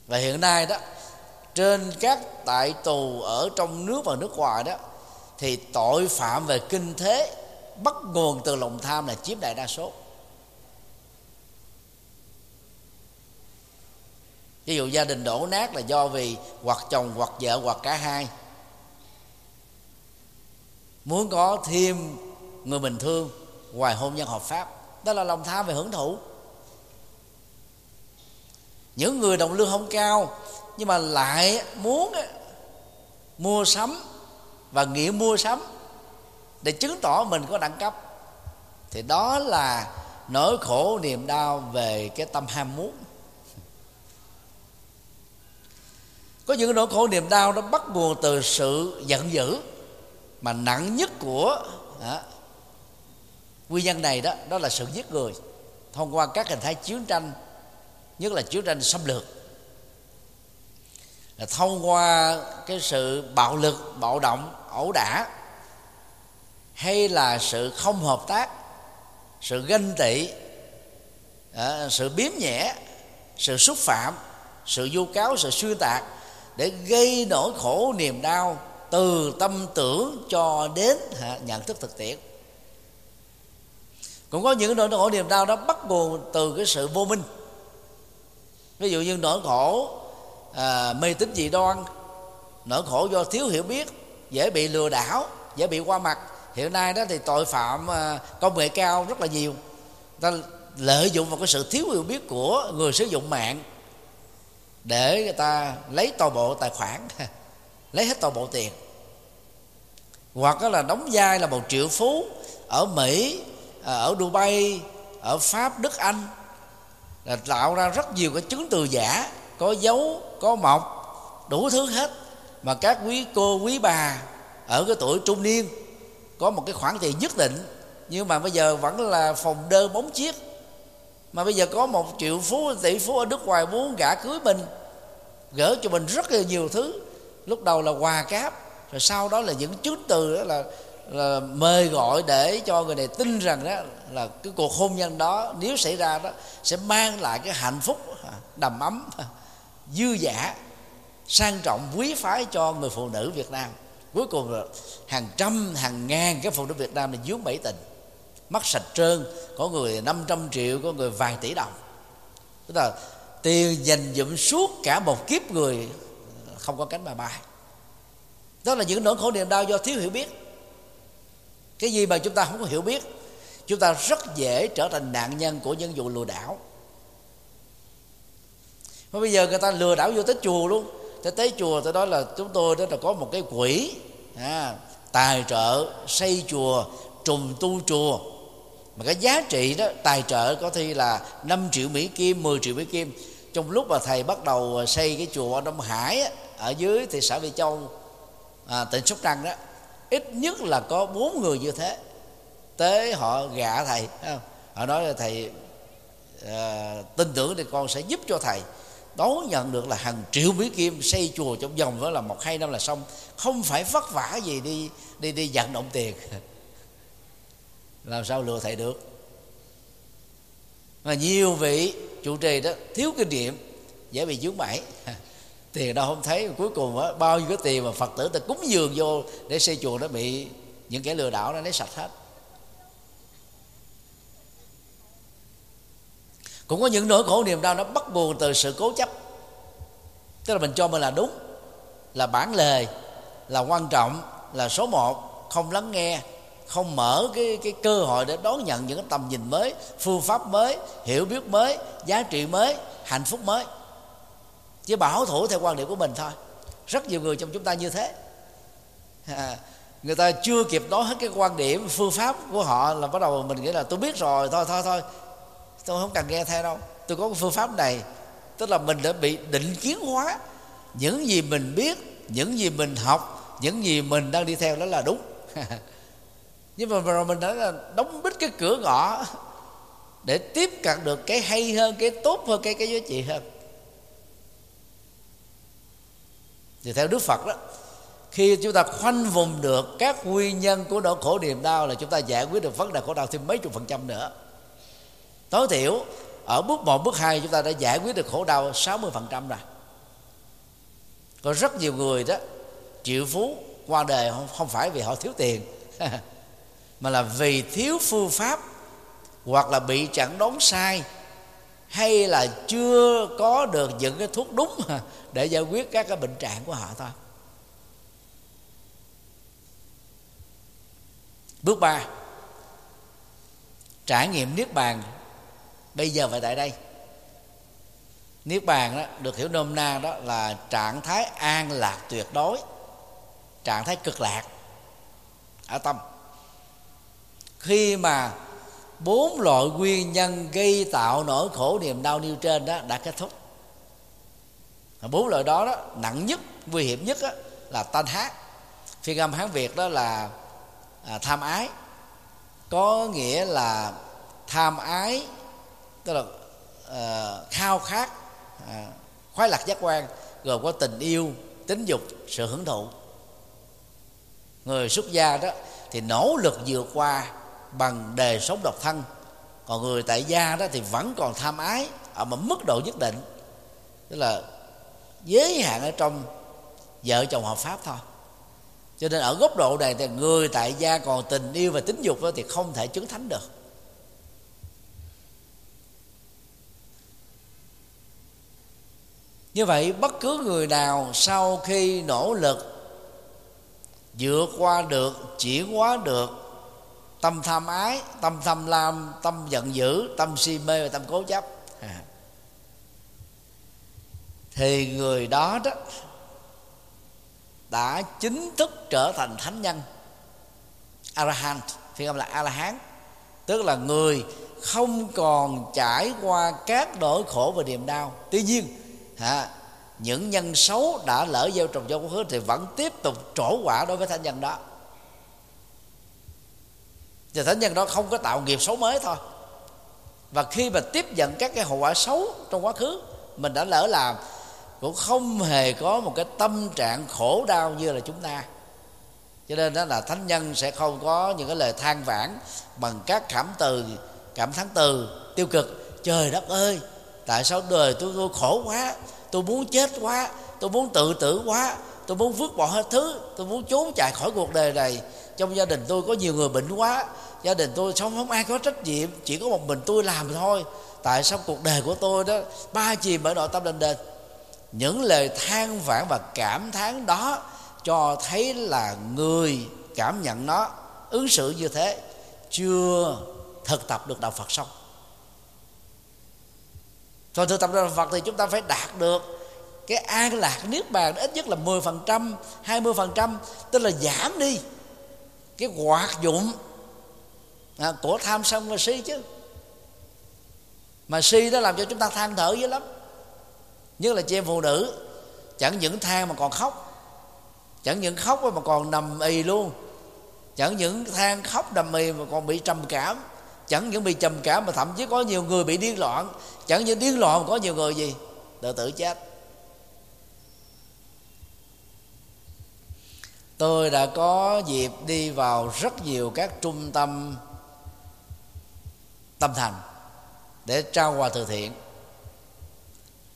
Và hiện nay đó, trên các tại tù ở trong nước và nước ngoài đó, thì tội phạm về kinh tế bắt nguồn từ lòng tham là chiếm đại đa số. Ví dụ gia đình đổ nát là do vì hoặc chồng, hoặc vợ, hoặc cả hai. Muốn có thêm người bình thường ngoài hôn nhân hợp pháp. Đó là lòng tham về hưởng thụ những người đồng lương không cao nhưng mà lại muốn mua sắm và nghĩa mua sắm để chứng tỏ mình có đẳng cấp. Thì đó là nỗi khổ niềm đau về cái tâm ham muốn. Có những nỗi khổ niềm đau nó bắt nguồn từ sự giận dữ mà nặng nhất của đó, nguyên nhân này đó đó là sự giết người. Thông qua các hình thái chiến tranh nhất là chiến tranh xâm lược. Là thông qua cái sự bạo lực, bạo động, ẩu đả, hay là sự không hợp tác, sự ganh tị à, sự biếm nhẹ, sự xúc phạm, sự vu cáo, sự xuyên tạc để gây nỗi khổ niềm đau từ tâm tưởng cho đến à, nhận thức thực tiễn. Cũng có những nỗi khổ niềm đau đó bắt nguồn từ cái sự vô minh ví dụ như nỗi khổ à, mê tín dị đoan nỗi khổ do thiếu hiểu biết dễ bị lừa đảo dễ bị qua mặt. Hiện nay đó thì tội phạm à, công nghệ cao rất là nhiều. Ta lợi dụng vào cái sự thiếu hiểu biết của người sử dụng mạng để người ta lấy toàn bộ tài khoản lấy hết toàn bộ tiền. Hoặc là đóng vai là một triệu phú ở mỹ à, ở dubai ở pháp đức anh là tạo ra rất nhiều cái chứng từ giả, có dấu, có mộc, đủ thứ hết. Mà các quý cô, quý bà ở cái tuổi trung niên có một cái khoản tiền nhất định, nhưng mà bây giờ vẫn là phòng đơn bóng chiếc. Mà bây giờ có một triệu phú, tỷ phú ở nước ngoài muốn gả cưới mình, gỡ cho mình rất là nhiều thứ. Lúc đầu là quà cáp, rồi sau đó là những chứng từ đó là là mời gọi để cho người này tin rằng đó là cái cuộc hôn nhân đó nếu xảy ra đó sẽ mang lại cái hạnh phúc, đầm ấm, dư giả sang trọng, quý phái cho người phụ nữ Việt Nam. Cuối cùng là hàng trăm, hàng ngàn cái phụ nữ Việt Nam này dướng bẫy tình. Mất sạch trơn, có người 500 triệu, có người vài tỷ đồng. Tức là tiền dành dụm suốt cả một kiếp người, không có cánh mà bay. Đó là những nỗi khổ niềm đau do thiếu hiểu biết cái gì mà chúng ta không có hiểu biết? Chúng ta rất dễ trở thành nạn nhân của những vụ lừa đảo. Mà bây giờ người ta lừa đảo vô tới chùa luôn. Tới tới chùa tới đó là chúng tôi đó là có một cái quỹ à, tài trợ xây chùa trùng tu chùa. Mà cái giá trị đó tài trợ có thi là 5 triệu Mỹ Kim 10 triệu Mỹ Kim. Trong lúc mà thầy bắt đầu xây cái chùa ở Đông Hải á, ở dưới thị xã Vị Châu à, tỉnh Sóc Trăng đó ít nhất là có bốn người như thế. Tới họ gạ thầy họ nói là thầy à, tin tưởng thì con sẽ giúp cho thầy. Đón nhận được là hàng triệu mỹ kim xây chùa trong vòng đó là một hai năm là xong. Không phải vất vả gì đi đi đi vận động tiền. Làm sao lừa thầy được? Mà nhiều vị chủ trì đó thiếu kinh nghiệm dễ bị dướng bẫy tiền đâu không thấy. Cuối cùng á, bao nhiêu cái tiền mà phật tử ta cúng dường vô để xây chùa nó bị những kẻ lừa đảo nó lấy sạch hết. Cũng có những nỗi khổ niềm đau nó bắt nguồn từ sự cố chấp. Tức là mình cho mình là đúng là bản lề là quan trọng là số một không lắng nghe không mở cái cái cơ hội để đón nhận những cái tầm nhìn mới phương pháp mới hiểu biết mới giá trị mới hạnh phúc mới chỉ bảo thủ theo quan điểm của mình thôi. Rất nhiều người trong chúng ta như thế. À, người ta chưa kịp nói hết cái quan điểm phương pháp của họ là bắt đầu mình nghĩ là tôi biết rồi thôi thôi thôi. Tôi không cần nghe theo đâu. Tôi có cái phương pháp này. Tức là mình đã bị định kiến hóa. Những gì mình biết những gì mình học những gì mình đang đi theo đó là đúng. Nhưng mà rồi mình đã là đóng bít cái cửa ngõ để tiếp cận được cái hay hơn cái tốt hơn cái cái giá trị hơn. Thì theo đức phật đó khi chúng ta khoanh vùng được các nguyên nhân của nỗi khổ niềm đau là chúng ta giải quyết được vấn đề khổ đau thêm mấy chục phần trăm nữa. Tối thiểu ở bước một bước hai chúng ta đã giải quyết được khổ đau 60 phần trăm rồi. Có rất nhiều người đó triệu phú qua đời không, không phải vì họ thiếu tiền mà là vì thiếu phương pháp hoặc là bị chẩn đoán sai hay là chưa có được những cái thuốc đúng để giải quyết các cái bệnh trạng của họ thôi. Bước ba, trải nghiệm niết bàn bây giờ và tại đây. Niết bàn đó, được hiểu nôm na đó là trạng thái an lạc tuyệt đối, trạng thái cực lạc ở tâm. Khi mà bốn loại nguyên nhân gây tạo nỗi khổ niềm đau nêu trên đó đã kết thúc. Bốn loại đó, đó nặng nhất nguy hiểm nhất đó, là tan hát phiên âm hán việt đó là à, tham ái. Có nghĩa là tham ái tức là à, khao khát à, khoái lạc giác quan gồm có tình yêu tính dục sự hưởng thụ. Người xuất gia đó thì nỗ lực vượt qua bằng đề sống độc thân. Còn người tại gia đó thì vẫn còn tham ái à, ở một mức độ nhất định. Tức là giới hạn ở trong vợ chồng hợp pháp thôi. Cho nên ở góc độ này thì người tại gia còn tình yêu và tính dục đó thì không thể chứng thánh được. Như vậy, bất cứ người nào sau khi nỗ lực vượt qua được, chuyển hóa được tâm tham ái tâm tham lam tâm giận dữ tâm si mê và tâm cố chấp. À. thì người đó đó đã chính thức trở thành thánh nhân. Arahant phiên âm là arahant tức là người không còn trải qua các nỗi khổ và niềm đau. Tuy nhiên à, những nhân xấu đã lỡ gieo trồng cho quá khứ thì vẫn tiếp tục trổ quả đối với thánh nhân đó và thánh nhân đó không có tạo nghiệp xấu mới thôi. Và khi mà tiếp nhận các cái hậu quả xấu trong quá khứ, mình đã lỡ làm, cũng không hề có một cái tâm trạng khổ đau như là chúng ta. Cho nên đó là thánh nhân sẽ không có những cái lời than vãn bằng các cảm từ, cảm thán từ tiêu cực. Trời đất ơi, tại sao đời tôi tôi khổ quá, tôi muốn chết quá, tôi muốn tự tử quá, tôi muốn vứt bỏ hết thứ, tôi muốn trốn chạy khỏi cuộc đời này trong gia đình tôi có nhiều người bệnh quá. Gia đình tôi sống không ai có trách nhiệm, chỉ có một mình tôi làm thôi. Tại sao cuộc đời của tôi đó, ba chìm ở nội tâm đền đền. Những lời than vãn và cảm thán đó cho thấy là người cảm nhận nó, ứng xử như thế, chưa thực tập được đạo Phật xong. Rồi thực tập đạo Phật thì chúng ta phải đạt được cái an lạc niết bàn ít nhất là 10% 20% tức là giảm đi cái hoạt dụng. À, của tham sân và si chứ. Mà si đó làm cho chúng ta than thở dữ lắm. Nhất là chị em phụ nữ. Chẳng những than mà còn khóc. Chẳng những khóc mà còn nằm ì luôn. Chẳng những than khóc nằm ì mà còn bị trầm cảm. Chẳng những bị trầm cảm mà thậm chí có nhiều người bị điên loạn. Chẳng những điên loạn mà có nhiều người gì? Tự tử chết. Tôi đã có dịp đi vào rất nhiều các trung tâm tâm thành để trao quà từ thiện.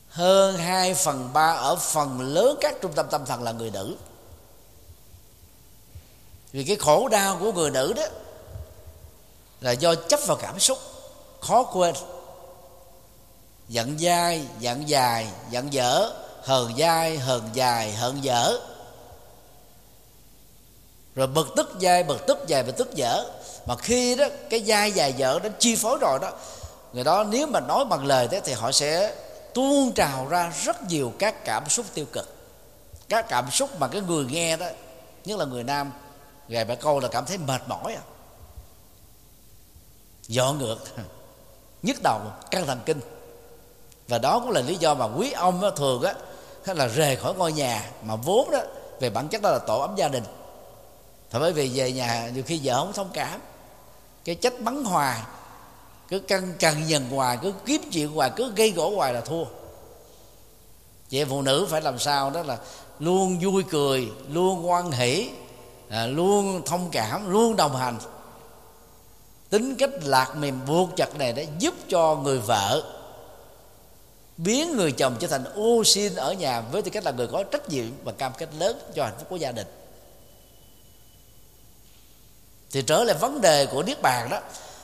Hơn 2 phần ba ở phần lớn các trung tâm tâm thần là người nữ. Vì cái khổ đau của người nữ đó là do chấp vào cảm xúc, khó quên. Giận dai, giận dài, giận dở, hờn dai, hờn dài, hờn dở rồi bực tức dai, bực tức dài bực tức dở. Mà khi đó, cái dai dài dở nó chi phối rồi đó, người đó nếu mà nói bằng lời thế thì họ sẽ tuôn trào ra rất nhiều các cảm xúc tiêu cực. Các cảm xúc mà cái người nghe đó, nhất là người nam, gài bà câu là cảm thấy mệt mỏi à. Dọn ngược, nhức đầu, căng thần kinh. Và đó cũng là lý do mà quý ông thường á là rời khỏi ngôi nhà mà vốn đó, về bản chất đó là tổ ấm gia đình thật bởi vì về nhà nhiều khi vợ không thông cảm. Cái trách bắn hoài cứ căng cằn nhằn hoài cứ kiếm chuyện hoài cứ gây gỗ hoài là thua. Chị phụ nữ phải làm sao? Đó là luôn vui cười luôn hoan hỷ à, luôn thông cảm luôn đồng hành. Tính cách lạc mềm buộc chặt này để giúp cho người vợ biến người chồng trở thành ô xin ở nhà với tư cách là người có trách nhiệm và cam kết lớn cho hạnh phúc của gia đình thì trở lại vấn đề của niết bàn đó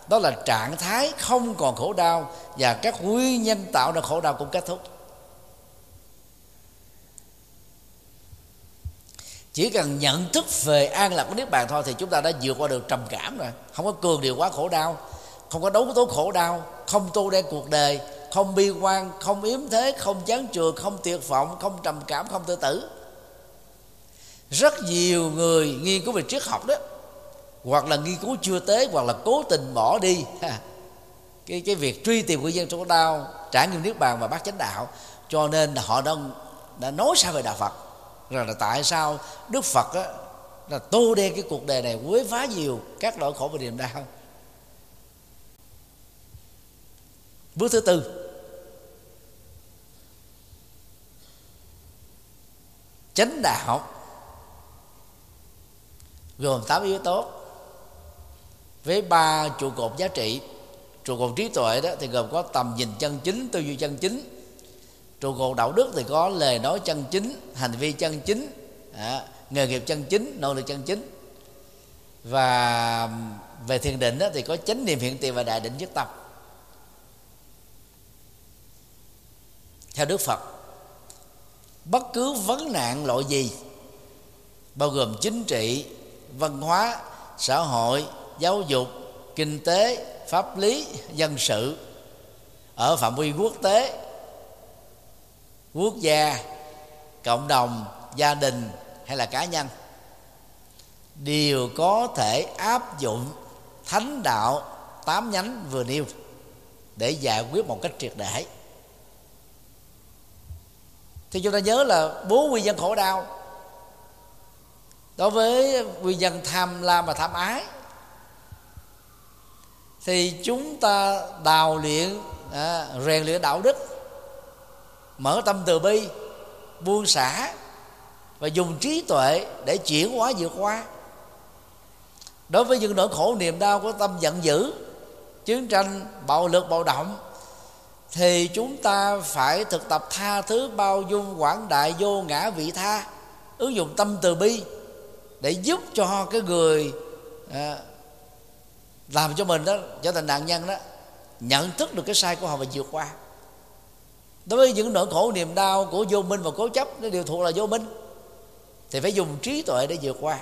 đó là trạng thái không còn khổ đau và các nguyên nhân tạo ra khổ đau cũng kết thúc. Chỉ cần nhận thức về an lạc của niết bàn thôi thì chúng ta đã vượt qua được trầm cảm rồi. Không có cường điều quá khổ đau, không có đấu tố khổ đau, không tô đen cuộc đời, không bi quan, không yếm thế, không chán trường không tuyệt vọng, không trầm cảm, không tự tử. Rất nhiều người nghiên cứu về triết học đó hoặc là nghiên cứu chưa tới hoặc là cố tình bỏ đi. Cái cái việc truy tìm nguyên nhân trong đau trải nghiệm niết bàn và bác chánh đạo. Cho nên họ đã đã nói sao về đạo Phật. Rằng là tại sao Đức Phật á, là tô đen cái cuộc đời này quấy phá nhiều các nỗi khổ và niềm đau? Bước thứ tư. Chánh đạo gồm 8 yếu tố với ba trụ cột giá trị trụ cột trí tuệ đó thì gồm có tầm nhìn chân chính tư duy chân chính. Trụ cột đạo đức thì có lời nói chân chính hành vi chân chính à, nghề nghiệp chân chính nỗ lực chân chính. Và về thiền định đó, thì có chánh niệm hiện tiền và đại định nhất tâm. Theo đức phật bất cứ vấn nạn loại gì bao gồm chính trị văn hóa xã hội giáo dục, kinh tế, pháp lý, dân sự ở phạm vi quốc tế, quốc gia, cộng đồng, gia đình hay là cá nhân đều có thể áp dụng thánh đạo tám nhánh vừa nêu để giải quyết một cách triệt để. Thì chúng ta nhớ là bốn nguyên nhân khổ đau. Đối với nguyên nhân tham lam và tham ái thì chúng ta đào luyện à, rèn luyện đạo đức mở tâm từ bi buông xả và dùng trí tuệ để chuyển hóa vượt qua. Đối với những nỗi khổ niềm đau của tâm giận dữ chiến tranh bạo lực bạo động thì chúng ta phải thực tập tha thứ bao dung quảng đại vô ngã vị tha ứng dụng tâm từ bi để giúp cho cái người à, làm cho mình đó trở thành nạn nhân đó, nhận thức được cái sai của họ và vượt qua. Đối với những nỗi khổ, niềm đau của vô minh và cố chấp, nó đều thuộc là vô minh. Thì phải dùng trí tuệ để vượt qua.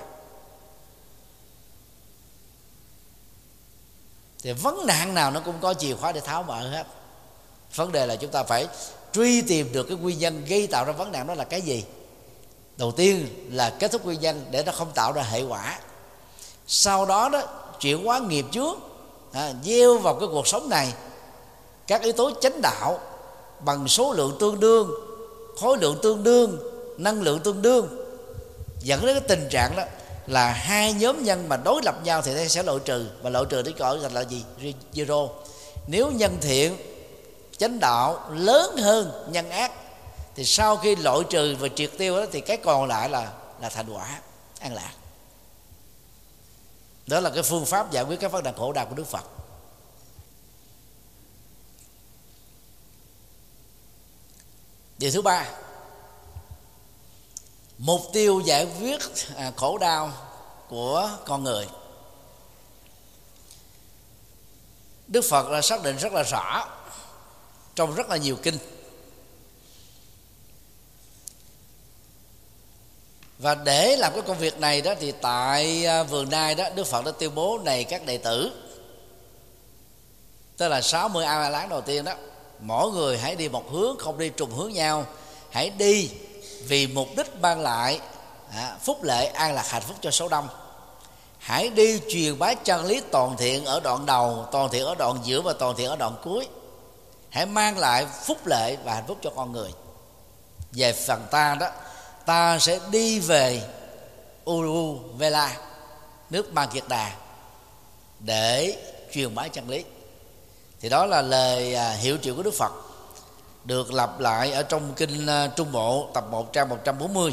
Thì vấn nạn nào nó cũng có chìa khóa để tháo mở hết. Vấn đề là chúng ta phải truy tìm được cái nguyên nhân gây tạo ra vấn nạn đó là cái gì. Đầu tiên là kết thúc nguyên nhân để nó không tạo ra hệ quả. Sau đó đó chuyển hóa nghiệp trước à, gieo vào cái cuộc sống này. Các yếu tố chánh đạo bằng số lượng tương đương khối lượng tương đương năng lượng tương đương dẫn đến cái tình trạng đó là hai nhóm nhân mà đối lập nhau thì sẽ loại trừ. Và loại trừ đến gọi là gì? Zero. Nếu nhân thiện chánh đạo lớn hơn nhân ác thì sau khi loại trừ và triệt tiêu đó thì cái còn lại là là thành quả an lạc đó là cái phương pháp giải quyết các vấn đề khổ đau của đức phật. Điều thứ ba, mục tiêu giải quyết à, khổ đau của con người. Đức phật là xác định rất là rõ trong rất là nhiều kinh. Và để làm cái công việc này đó thì tại à, vườn nai đó đức phật đã tuyên bố này các đệ tử. Tức là 60 a la đầu tiên đó mỗi người hãy đi một hướng không đi trùng hướng nhau. Hãy đi vì mục đích mang lại à, phúc lệ an lạc hạnh phúc cho số đông. Hãy đi truyền bá chân lý toàn thiện ở đoạn đầu toàn thiện ở đoạn giữa và toàn thiện ở đoạn cuối. Hãy mang lại phúc lệ và hạnh phúc cho con người. Về phần ta đó ta sẽ đi về Uru Vela nước Ma Kiệt Đà, để truyền bá chân lý. Thì đó là lời à, hiệu triệu của Đức Phật, được lặp lại ở trong kinh à, Trung Bộ, tập 1 trang 140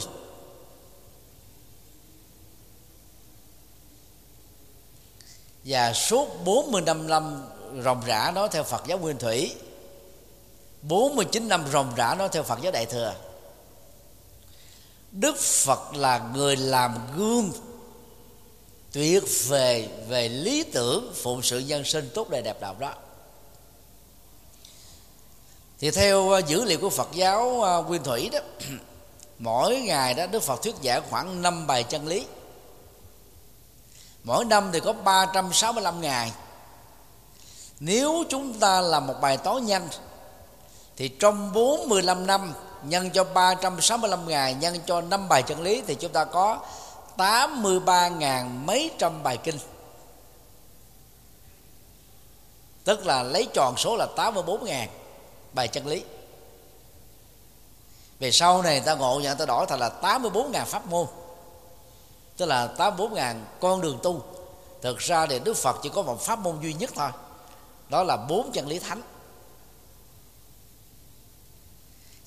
và suốt 45 năm ròng rã đó theo Phật giáo Nguyên Thủy 49 năm ròng rã đó theo Phật giáo Đại Thừa. Đức Phật là người làm gương tuyệt về về lý tưởng phụng sự nhân sinh tốt đẹp đẹp đạo đó. Thì theo à, dữ liệu của Phật giáo à, Nguyên Thủy đó mỗi ngày đó Đức Phật thuyết giảng khoảng 5 bài chân lý. Mỗi năm thì có 365 ngày. Nếu chúng ta làm một bài toán nhanh, thì trong 45 năm nhân cho 365 ngày, nhân cho năm bài chân lý thì chúng ta có 83 ngàn mấy trăm bài kinh. Tức là lấy tròn số là 84 ngàn bài chân lý. Về sau này ta ngộ nhận ta đổi thành là 84 ngàn pháp môn. Tức là 84 ngàn con đường tu. Thực ra thì Đức Phật chỉ có một pháp môn duy nhất thôi. Đó là bốn chân lý thánh.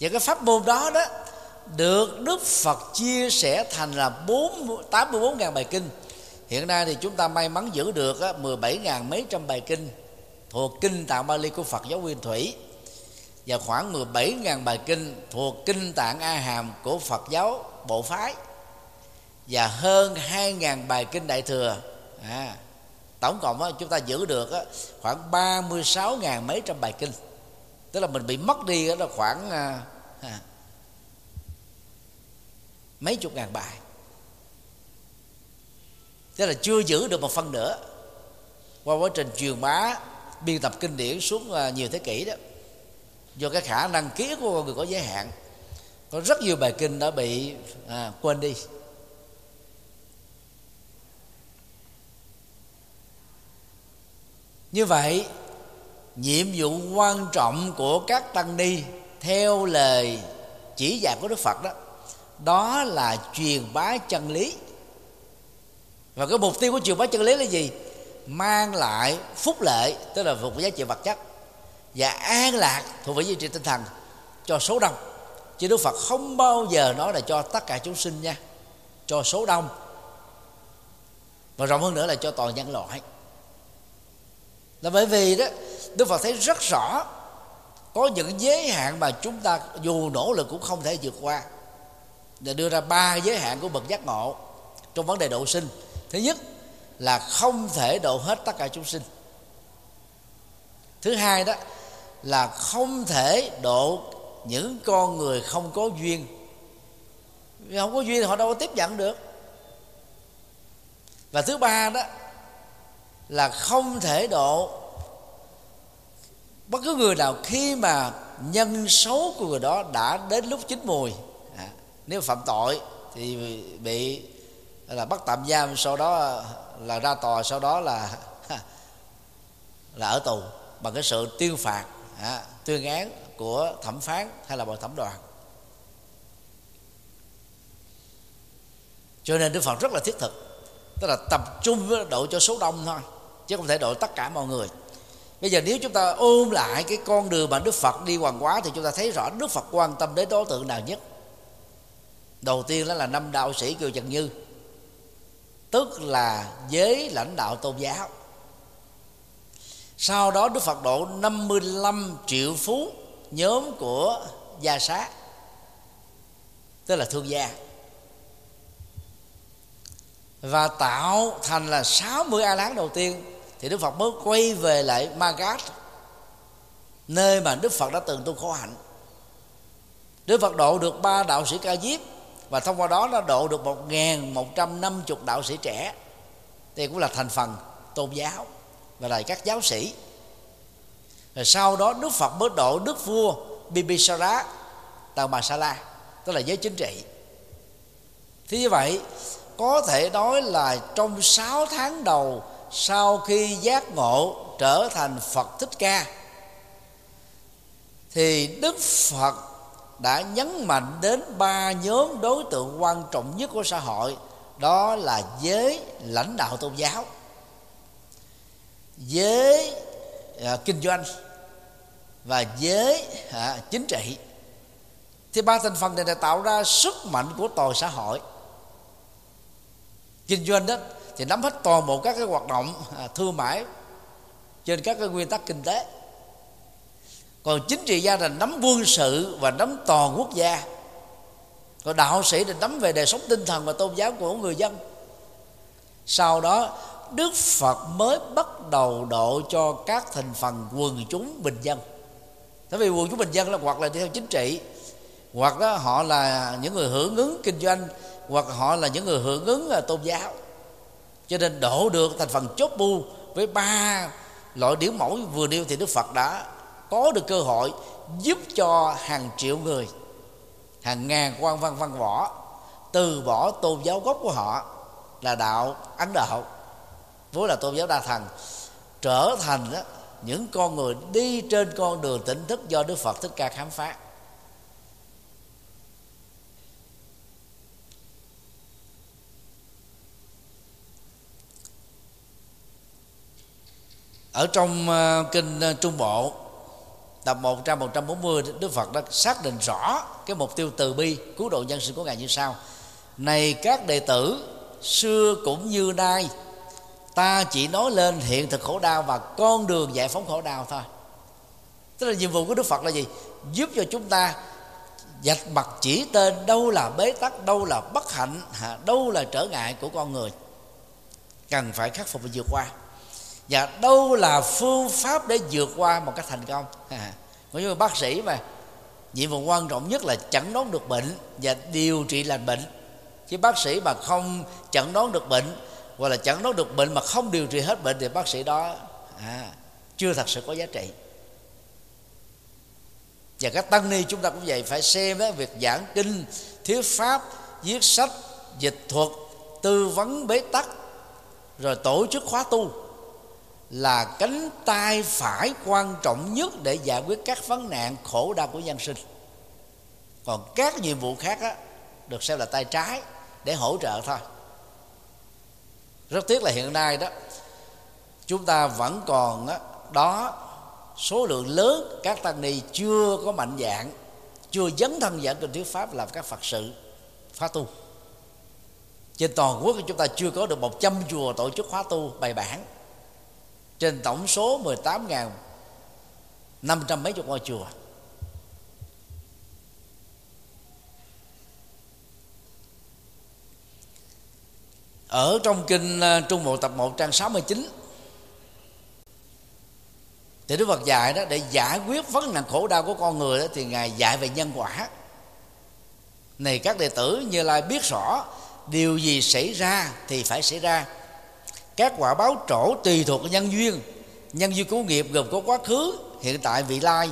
Và cái pháp môn đó đó được Đức Phật chia sẻ thành là 4, 84.000 bài kinh. Hiện nay thì chúng ta may mắn giữ được 17.000 mấy trăm bài kinh thuộc kinh tạng Bali của Phật giáo Nguyên Thủy. Và khoảng 17.000 bài kinh thuộc kinh tạng A Hàm của Phật giáo Bộ Phái. Và hơn 2.000 bài kinh Đại Thừa. À, tổng cộng á, chúng ta giữ được á, khoảng 36.000 mấy trăm bài kinh. Tức là mình bị mất đi đó là khoảng à, à, mấy chục ngàn bài. Tức là chưa giữ được một phần nữa. Qua quá trình truyền bá biên tập kinh điển suốt à, nhiều thế kỷ đó do cái khả năng ký của con người có giới hạn có rất nhiều bài kinh đã bị à, quên đi. Như vậy nhiệm vụ quan trọng của các tăng ni theo lời chỉ dạy của đức phật đó đó là truyền bá chân lý. Và cái mục tiêu của truyền bá chân lý là gì? Mang lại phúc lợi, tức là phục giá trị vật chất, và an lạc thuộc về giá trị tinh thần cho số đông. Chứ đức phật không bao giờ nói là cho tất cả chúng sinh nha, cho số đông và rộng hơn nữa là cho toàn nhân loại. Là bởi vì đó, đức phật thấy rất rõ có những giới hạn mà chúng ta dù nỗ lực cũng không thể vượt qua. Để đưa ra ba giới hạn của bậc giác ngộ trong vấn đề độ sinh. Thứ nhất là không thể độ hết tất cả chúng sinh. Thứ hai đó là không thể độ những con người không có duyên. Vì không có duyên thì họ đâu có tiếp nhận được. Và thứ ba đó là không thể độ bất cứ người nào khi mà nhân xấu của người đó đã đến lúc chín mùi à, nếu phạm tội thì bị là bắt tạm giam sau đó là ra tòa sau đó là là ở tù bằng cái sự tuyên phạt à, tuyên án của thẩm phán hay là bọn thẩm đoàn. Cho nên đức phật rất là thiết thực tức là tập trung độ cho số đông thôi chứ không thể độ tất cả mọi người bây giờ nếu chúng ta ôm lại cái con đường mà đức phật đi hoàng quá thì chúng ta thấy rõ đức phật quan tâm đến đối tượng nào nhất. Đầu tiên đó là năm đạo sĩ kiều trần như, tức là giới lãnh đạo tôn giáo. Sau đó Đức Phật độ 55 triệu phú nhóm của gia sát tức là thương gia, và tạo thành là 60 a lán đầu tiên thì Đức Phật mới quay về lại Magat nơi mà Đức Phật đã từng tu khổ hạnh. Đức Phật độ được ba đạo sĩ ca diếp, và thông qua đó nó độ được một ngàn một trăm năm chục đạo sĩ trẻ. Đây cũng là thành phần tôn giáo và là các giáo sĩ. Rồi sau đó Đức Phật mới độ Đức vua Bibisara Tàu Bà Sa La, tức là giới chính trị. Thế như vậy, có thể nói là trong 6 tháng đầu sau khi giác ngộ trở thành Phật Thích Ca thì Đức Phật đã nhấn mạnh đến ba nhóm đối tượng quan trọng nhất của xã hội đó là giới lãnh đạo tôn giáo giới à, kinh doanh và giới à, chính trị. Thì ba thành phần này đã tạo ra sức mạnh của toàn xã hội. Kinh doanh đó thì nắm hết toàn bộ các cái hoạt động à, thương mại trên các cái nguyên tắc kinh tế. Còn chính trị gia là nắm quân sự và nắm toàn quốc gia. Còn đạo sĩ thì nắm về đời sống tinh thần và tôn giáo của người dân. Sau đó, đức phật mới bắt đầu độ cho các thành phần quần chúng bình dân. Tại vì quần chúng bình dân là hoặc là theo chính trị, hoặc đó họ là những người hưởng ứng kinh doanh, hoặc họ là những người hưởng ứng là tôn giáo cho nên đổ được thành phần chốt bu với ba loại điển mẫu. Vừa nêu thì đức phật đã có được cơ hội giúp cho hàng triệu người hàng ngàn quan văn văn võ từ bỏ tôn giáo gốc của họ là đạo ấn độ. Vốn là tôn giáo đa thần trở thành đó, những con người đi trên con đường tỉnh thức do đức phật thích ca khám phá. Ở trong ờ, kinh ờ, trung bộ, tập 1 trang 140 Đức Phật đã xác định rõ cái mục tiêu từ bi, cứu độ nhân sinh của ngài như sau. Này các đệ tử, xưa cũng như nay, ta chỉ nói lên hiện thực khổ đau và con đường giải phóng khổ đau thôi. Tức là nhiệm vụ của đức phật là gì? Giúp cho chúng ta dạch mặt chỉ tên đâu là bế tắc, đâu là bất hạnh đâu là trở ngại của con người. Cần phải khắc phục và vượt qua và đâu là phương pháp để vượt qua một cách thành công? Nói như bác sĩ mà nhiệm vụ quan trọng nhất là chẩn đoán được bệnh và điều trị lành bệnh. Chứ bác sĩ mà không chẩn đoán được bệnh hoặc là chẩn đoán được bệnh mà không điều trị hết bệnh thì bác sĩ đó à, chưa thật sự có giá trị. Và các tăng ni chúng ta cũng vậy phải xem đó, việc giảng kinh thuyết pháp viết sách dịch thuật tư vấn bế tắc rồi tổ chức khóa tu là cánh tay phải quan trọng nhất để giải quyết các vấn nạn khổ đau của nhân sinh. Còn các nhiệm vụ khác á, được xem là tay trái để hỗ trợ thôi. Rất tiếc là hiện nay đó chúng ta vẫn còn đó, đó số lượng lớn các tăng ni chưa có mạnh dạng chưa dấn thân giảng kinh thuyết pháp làm các phật sự phá tu. Trên toàn quốc chúng ta chưa có được 100 chùa tổ chức khóa tu bài bản trên tổng số 18 ngàn năm trăm mấy chục ngôi chùa. Ở trong kinh ờ, Trung Bộ tập 1 trang 69 thì Đức Phật dạy đó, để giải quyết vấn nạn khổ đau của con người đó, thì ngài dạy về nhân quả. Này các đệ tử, như lai biết rõ, điều gì xảy ra thì phải xảy ra các quả báo trổ tùy thuộc nhân duyên. Nhân duyên của nghiệp gồm có quá khứ, hiện tại, vị lai.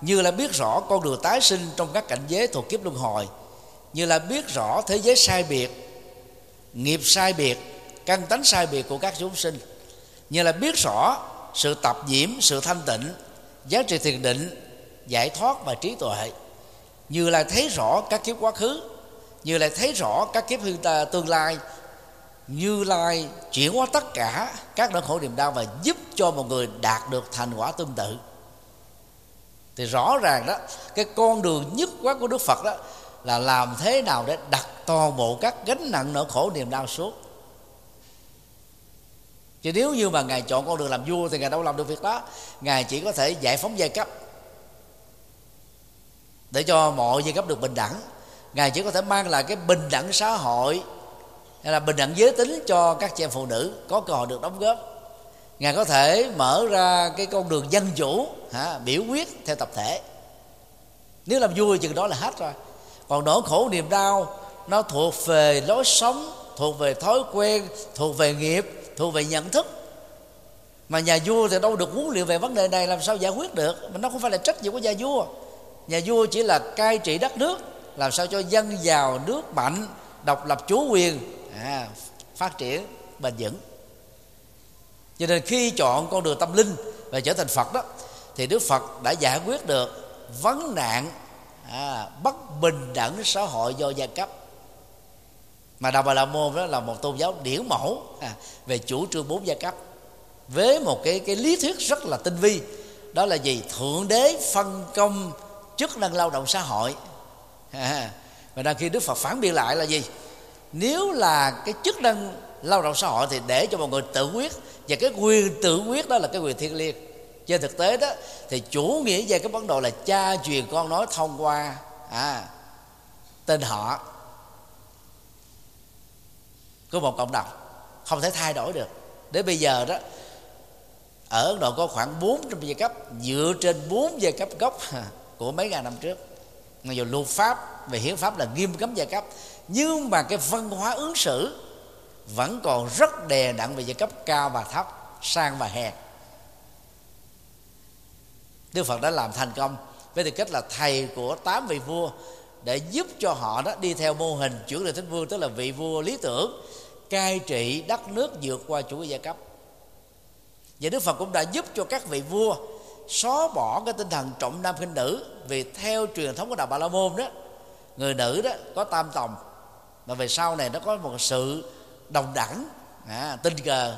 Như là biết rõ con đường tái sinh trong các cảnh giới thuộc kiếp luân hồi. Như là biết rõ thế giới sai biệt, nghiệp sai biệt, căn tánh sai biệt của các chúng sinh. Như là biết rõ sự tập nhiễm, sự thanh tịnh, giá trị thiền định, giải thoát và trí tuệ. Như là thấy rõ các kiếp quá khứ, như là thấy rõ các kiếp tương lai như lai chuyển hóa tất cả các nỗi khổ niềm đau và giúp cho một người đạt được thành quả tương tự. Thì rõ ràng đó, cái con đường nhất quán của đức phật đó là làm thế nào để đặt toàn bộ các gánh nặng nỗi khổ niềm đau suốt chứ nếu như mà ngài chọn con đường làm vua thì ngài đâu làm được việc đó. Ngài chỉ có thể giải phóng giai cấp để cho mọi giai cấp được bình đẳng. Ngài chỉ có thể mang lại cái bình đẳng xã hội hay là bình đẳng giới tính cho các chị em phụ nữ có cơ hội được đóng góp. Ngài có thể mở ra cái con đường dân chủ hả, biểu quyết theo tập thể. Nếu làm vui chừng đó là hết rồi. Còn nỗi khổ niềm đau nó thuộc về lối sống thuộc về thói quen thuộc về nghiệp thuộc về nhận thức. Mà nhà vua thì đâu được huấn luyện về vấn đề này làm sao giải quyết được? Mà nó không phải là trách nhiệm của nhà vua. Nhà vua chỉ là cai trị đất nước làm sao cho dân giàu nước mạnh độc lập chủ quyền à, phát triển bền vững. Cho nên khi chọn con đường tâm linh và trở thành phật đó thì đức phật đã giải quyết được vấn nạn à, bất bình đẳng xã hội do gia cấp. Mà đạo bà la môn đó là một tôn giáo điển mẫu à, về chủ trương bốn gia cấp với một cái cái lý thuyết rất là tinh vi. Đó là gì? Thượng đế phân công chức năng lao động xã hội. À, và đang khi đức phật phản biện lại là gì? Nếu là cái chức năng lao động xã hội thì để cho mọi người tự quyết. Và cái quyền tự quyết đó là cái quyền thiêng liêng. Trên thực tế đó thì chủ nghĩa về cái vấn đề là cha truyền con nói thông qua à, tên họ. Của một cộng đồng. Không thể thay đổi được. Đến bây giờ đó ở Ấn Độ có khoảng 400 giai cấp dựa trên bốn giai cấp gốc của mấy ngàn năm trước. Mặc dù luật pháp về hiến pháp là nghiêm cấm giai cấp nhưng mà cái văn hóa ứng xử vẫn còn rất đè nặng về giai cấp cao và thấp, sang và hèn Đức Phật đã làm thành công với tư cách là thầy của tám vị vua để giúp cho họ đó đi theo mô hình chuyển đời thánh vương, tức là vị vua lý tưởng, cai trị đất nước vượt qua chủ nghĩa giai cấp. Và Đức Phật cũng đã giúp cho các vị vua xóa bỏ cái tinh thần trọng nam khinh nữ vì theo truyền thống của đạo Bà La Môn đó, người nữ đó có tam tòng và về sau này nó có một sự đồng đẳng à, tình cờ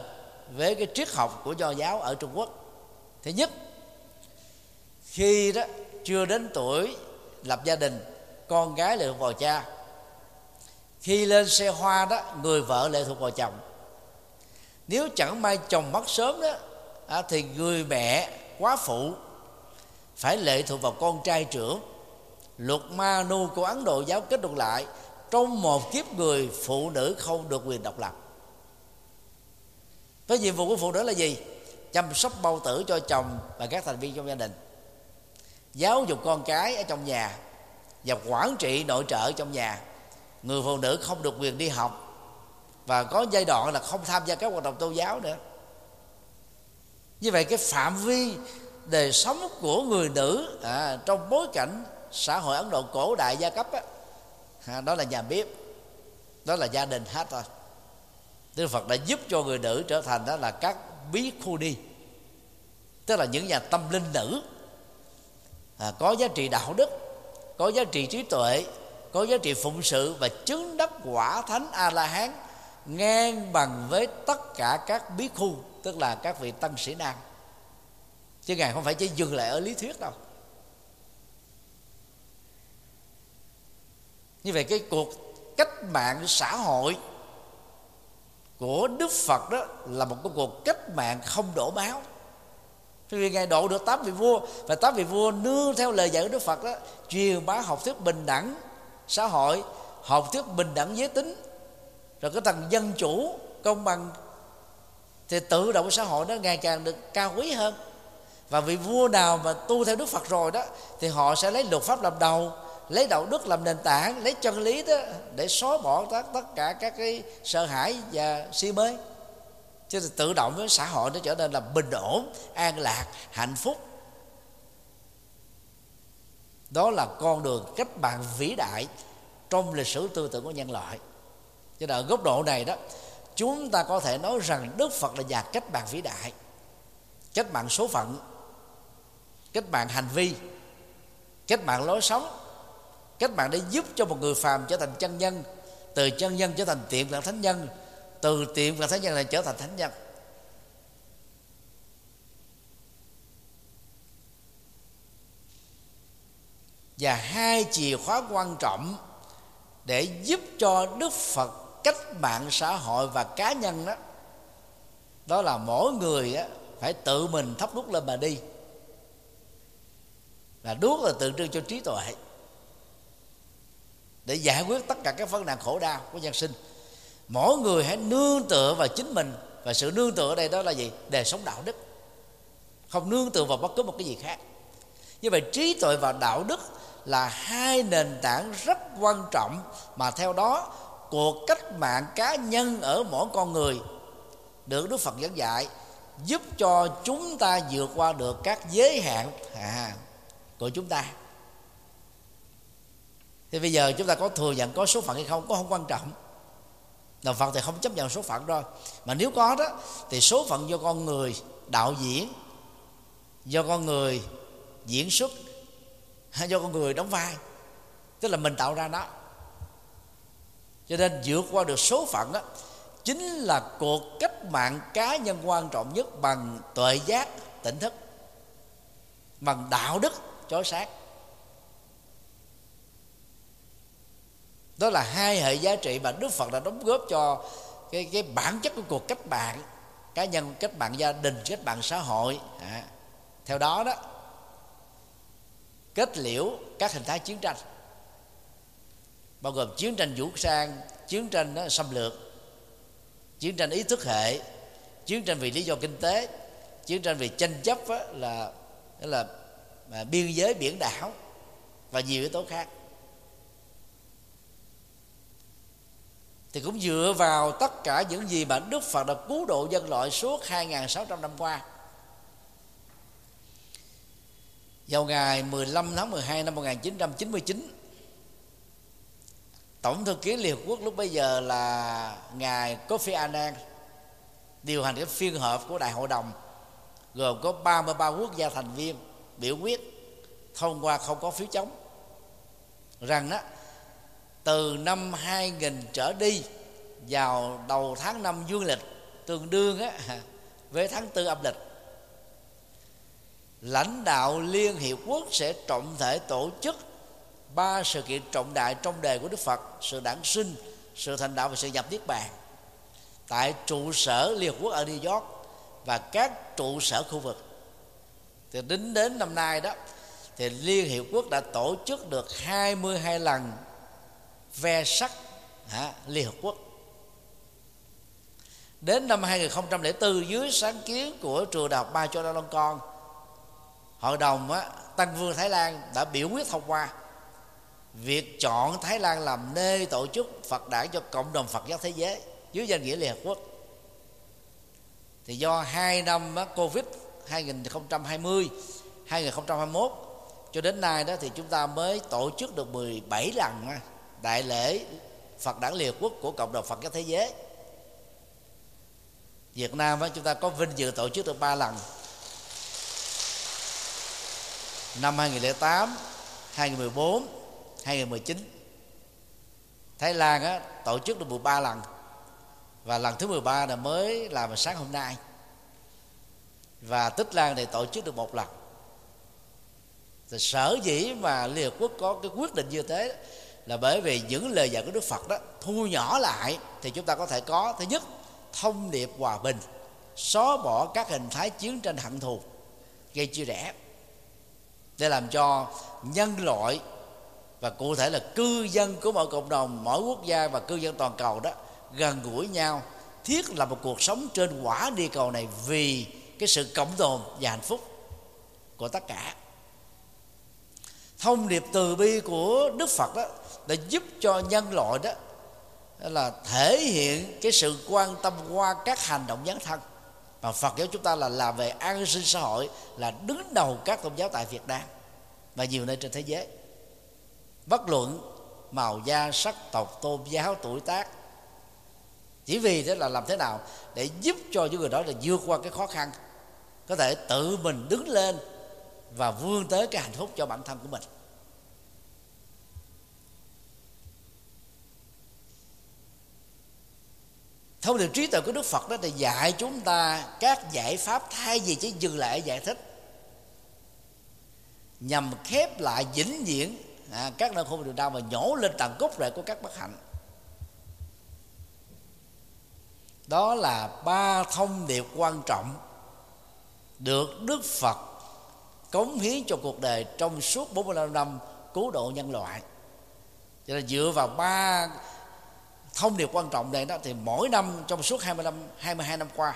với cái triết học của do giáo ở Trung Quốc. Thứ nhất khi đó chưa đến tuổi lập gia đình con gái lệ thuộc vào cha. Khi lên xe hoa đó người vợ lệ thuộc vào chồng. Nếu chẳng may chồng mất sớm đó à, thì người mẹ quá phụ phải lệ thuộc vào con trai trưởng. Luật ma nu của ấn độ giáo kết luận lại trong một kiếp người phụ nữ không được quyền độc lập. Với nhiệm vụ của phụ nữ là gì? Chăm sóc bao tử cho chồng và các thành viên trong gia đình. Giáo dục con cái ở trong nhà và quản trị nội trợ trong nhà. Người phụ nữ không được quyền đi học và có giai đoạn là không tham gia các hoạt động tôn giáo nữa. Như vậy cái phạm vi đời sống của người nữ à, trong bối cảnh xã hội ấn độ cổ đại gia cấp á, ha, đó là nhà bếp. Đó là gia đình hết thôi. Đức Phật đã giúp cho người nữ trở thành đó là các bí khu đi. Tức là những nhà tâm linh nữ. À, có giá trị đạo đức có giá trị trí tuệ có giá trị phụng sự và chứng đắc quả thánh a la hán ngang bằng với tất cả các bí khu tức là các vị tăng sĩ nam chứ ngài không phải chỉ dừng lại ở lý thuyết đâu. Như vậy cái cuộc cách mạng xã hội của đức phật đó là một cái cuộc cách mạng không đổ máu. Vì ngài độ được tám vị vua và tám vị vua nương theo lời dạy của đức phật đó, truyền bá học thuyết bình đẳng xã hội, học thuyết bình đẳng giới tính, rồi cái tầng dân chủ, công bằng, thì tự động xã hội nó ngày càng được cao quý hơn. Và vị vua nào mà tu theo đức phật rồi đó, thì họ sẽ lấy luật pháp làm đầu lấy đạo đức làm nền tảng, lấy chân lý đó để xóa bỏ tất tất cả các cái sợ hãi và si mê. Chứ tự động với xã hội nó trở nên là bình ổn, an lạc, hạnh phúc. Đó là con đường cách mạng vĩ đại trong lịch sử tư tưởng của nhân loại. Cho nên ở góc độ này đó, chúng ta có thể nói rằng đức phật là nhà cách mạng vĩ đại, cách mạng số phận, cách mạng hành vi, cách mạng lối sống cách mạng để giúp cho một người phàm trở thành chân nhân. Từ chân nhân trở thành tiệm cận thánh nhân. Từ tiệm cận thánh nhân này trở thành thánh nhân. Và hai chìa khóa quan trọng để giúp cho đức phật cách mạng xã hội và cá nhân đó đó là mỗi người á, phải tự mình thắp đuốc lên mà đi. Là đuốc là tượng trưng cho trí tuệ để giải quyết tất cả các vấn nạn khổ đau của nhân sinh. Mỗi người hãy nương tựa vào chính mình và sự nương tựa ở đây đó là gì? Đời sống đạo đức. Không nương tựa vào bất cứ một cái gì khác. Như vậy trí tuệ và đạo đức là hai nền tảng rất quan trọng mà theo đó cuộc cách mạng cá nhân ở mỗi con người được Đức Phật dẫn dạy giúp cho chúng ta vượt qua được các giới hạn à, của chúng ta thì bây giờ chúng ta có thừa nhận có số phận hay không, có không quan trọng. Đạo phật thì không chấp nhận số phận thôi mà nếu có đó, thì số phận do con người đạo diễn, do con người diễn xuất, hay do con người đóng vai. Tức là mình tạo ra nó. Cho nên vượt qua được số phận đó chính là cuộc cách mạng cá nhân quan trọng nhất bằng tuệ giác, tỉnh thức, bằng đạo đức, chói sáng. Đó là hai hệ giá trị mà đức phật đã đóng góp cho cái cái bản chất của cuộc cách mạng cá nhân cách mạng gia đình cách mạng xã hội. À, theo đó đó kết liễu các hình thái chiến tranh bao gồm chiến tranh vũ trang chiến tranh đó, xâm lược chiến tranh ý thức hệ chiến tranh vì lý do kinh tế chiến tranh vì tranh chấp đó là là là biên giới biển đảo và nhiều yếu tố khác. Thì cũng dựa vào tất cả những gì mà Đức Phật đã cứu độ dân loại suốt 2.600 năm qua. Vào ngày 15 tháng 12 năm 1999 Tổng thư ký Liên Hợp Quốc lúc bây giờ là Ngài Kofi Annan điều hành cái phiên họp của Đại hội đồng, gồm có 33 quốc gia thành viên biểu quyết thông qua không có phiếu chống. Rằng đó từ năm 2000 trở đi, vào đầu tháng 5 dương lịch, tương đương á, với tháng tư âm lịch, lãnh đạo liên hiệp quốc sẽ trọng thể tổ chức ba sự kiện trọng đại trong đề của đức phật, sự đản sinh, sự thành đạo và sự nhập niết bàn tại trụ sở liên hợp quốc ở new york và các trụ sở khu vực. Thì đến đến năm nay đó, thì liên hiệp quốc đã tổ chức được 22 lần ve sắt à, liên hợp quốc. Đến năm 2004 dưới sáng kiến của trường đại học Ba Cho Long Con hội đồng á, Tăng Vương Thái Lan đã biểu quyết thông qua việc chọn Thái Lan làm nơi tổ chức Phật đản cho cộng đồng Phật giáo thế giới dưới danh nghĩa Liên Hợp Quốc. Thì do hai năm Covid 2020 2021 cho đến nay đó thì chúng ta mới tổ chức được 17 lần đại lễ Phật đản liệt Quốc của cộng đồng Phật giáo thế giới. Việt Nam đó, chúng ta có vinh dự tổ chức được ba lần. Năm 2008 2014 2019 Thái Lan á, tổ chức được 13 lần. Và lần thứ 13 là mới làm vào sáng hôm nay. Và Tích Lan thì tổ chức được một lần. Thì sở dĩ mà Liên Hợp Quốc có cái quyết định như thế là bởi vì những lời dạy của Đức Phật đó, thu nhỏ lại thì chúng ta có thể có, thứ nhất, thông điệp hòa bình, xóa bỏ các hình thái chiến tranh hận thù, gây chia rẽ, để làm cho nhân loại và cụ thể là cư dân của mọi cộng đồng, mỗi quốc gia và cư dân toàn cầu đó gần gũi nhau, thiết lập một cuộc sống trên quả địa cầu này vì cái sự cộng tồn và hạnh phúc của tất cả. Thông điệp từ bi của đức phật đó đã giúp cho nhân loại đó là thể hiện cái sự quan tâm qua các hành động dấn thân. Mà Phật giáo chúng ta là làm về an sinh xã hội, là đứng đầu các tôn giáo tại Việt Nam và nhiều nơi trên thế giới. Bất luận màu da, sắc tộc, tôn giáo, tuổi tác, chỉ vì thế là làm thế nào để giúp cho những người đó là vượt qua cái khó khăn, có thể tự mình đứng lên và vươn tới cái hạnh phúc cho bản thân của mình. Thông điệp trí tuệ của đức phật đó thì dạy chúng ta các giải pháp thay vì chỉ dừng lại giải thích. Nhằm khép lại vĩnh viễn à, các nơi khổ niềm đau và nhổ lên tận gốc rễ của các bất hạnh. Đó là ba thông điệp quan trọng được Đức Phật cống hiến cho cuộc đời trong suốt 45 năm cứu độ nhân loại. Cho nên dựa vào ba thông điệp quan trọng này đó thì mỗi năm trong suốt 25 22 năm qua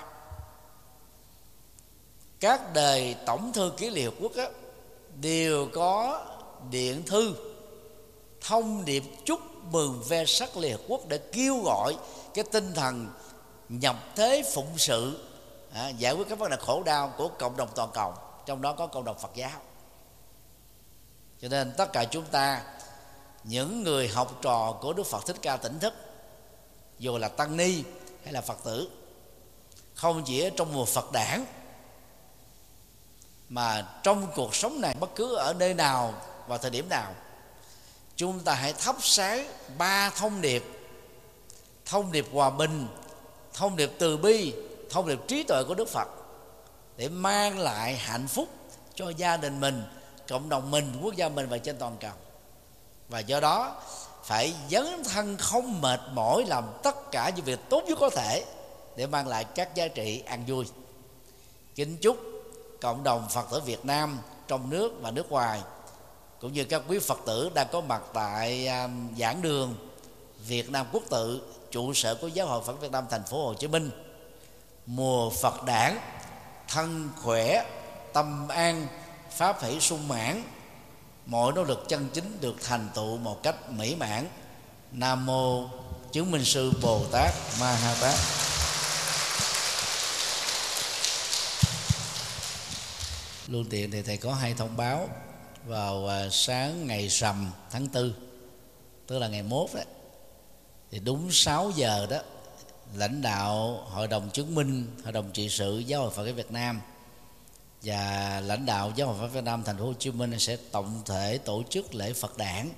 các đề tổng thư ký Liên Hợp Quốc á, đều có điện thư thông điệp chúc mừng ve sắc Liên Hợp Quốc để kêu gọi cái tinh thần nhập thế phụng sự à, giải quyết các vấn đề khổ đau của cộng đồng toàn cầu trong đó có cộng đồng Phật giáo. Cho nên tất cả chúng ta những người học trò của Đức Phật Thích Ca tỉnh thức dù là tăng ni hay là Phật tử, không chỉ ở trong mùa Phật đản, mà trong cuộc sống này bất cứ ở nơi nào và thời điểm nào, chúng ta hãy thắp sáng ba thông điệp. Thông điệp hòa bình, thông điệp từ bi, thông điệp trí tuệ của đức phật để mang lại hạnh phúc cho gia đình mình, cộng đồng mình, quốc gia mình và trên toàn cầu. Và do đó phải dấn thân không mệt mỏi làm tất cả những việc tốt nhất có thể để mang lại các giá trị an vui. Kính chúc cộng đồng phật tử việt nam trong nước và nước ngoài, cũng như các quý phật tử đang có mặt tại à, giảng đường việt nam quốc tự, trụ sở của giáo hội phật việt nam thành phố hồ chí minh, mùa phật đản, thân khỏe, tâm an, pháp hỷ sung mãn mọi nỗ lực chân chính được thành tựu một cách mỹ mãn. Nam mô chứng minh sư bồ tát ma ha tát. Luôn tiện thì thầy có hai thông báo vào à, sáng ngày rằm tháng tư, tức là ngày mốt đấy thì đúng 6 giờ đó, lãnh đạo hội đồng chứng minh, hội đồng trị sự giáo hội phật giáo việt nam và lãnh đạo giáo hội Phật Việt Nam thành phố Hồ Chí Minh sẽ tổng thể tổ chức lễ Phật đản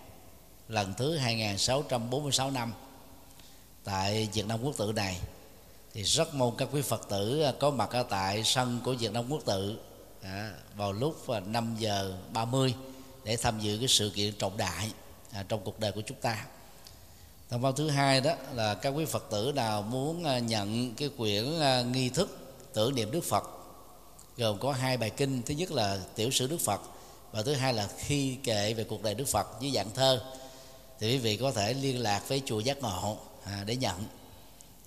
lần thứ 2646 năm tại Việt Nam Quốc tự này. Thì rất mong các quý Phật tử à, có mặt ở tại sân của Việt Nam Quốc tự à, vào lúc à, 5 giờ 30 để tham dự cái sự kiện trọng đại à, trong cuộc đời của chúng ta. Thông báo thứ hai đó là các quý phật tử nào muốn à, nhận cái quyển nghi thức tưởng niệm đức phật gồm có hai bài kinh. Thứ nhất là tiểu sử đức phật và thứ hai là khi kệ về cuộc đời đức phật dưới dạng thơ. Thì quý vị có thể liên lạc với chùa giác ngộ à, để nhận.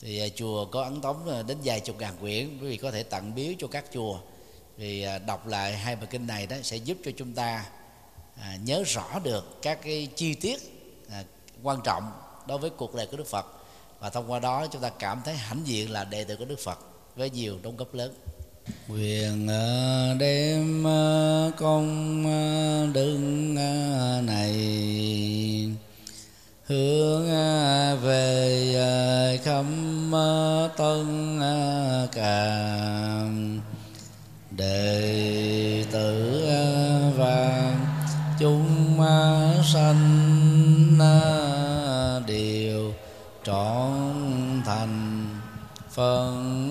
Thì à, chùa có ấn tống à, đến vài chục ngàn quyển. Quý vị có thể tặng biếu cho các chùa. Vì à, đọc lại hai bài kinh này đó sẽ giúp cho chúng ta à, nhớ rõ được các cái chi tiết à, quan trọng đối với cuộc đời của Đức Phật. Và thông qua đó chúng ta cảm thấy hãnh diện là đệ tử của Đức Phật với nhiều đóng góp lớn quyền à, đem à, công à, đức này hướng về khâm tân cảm đệ tử và chúng sanh đều trọn thành phân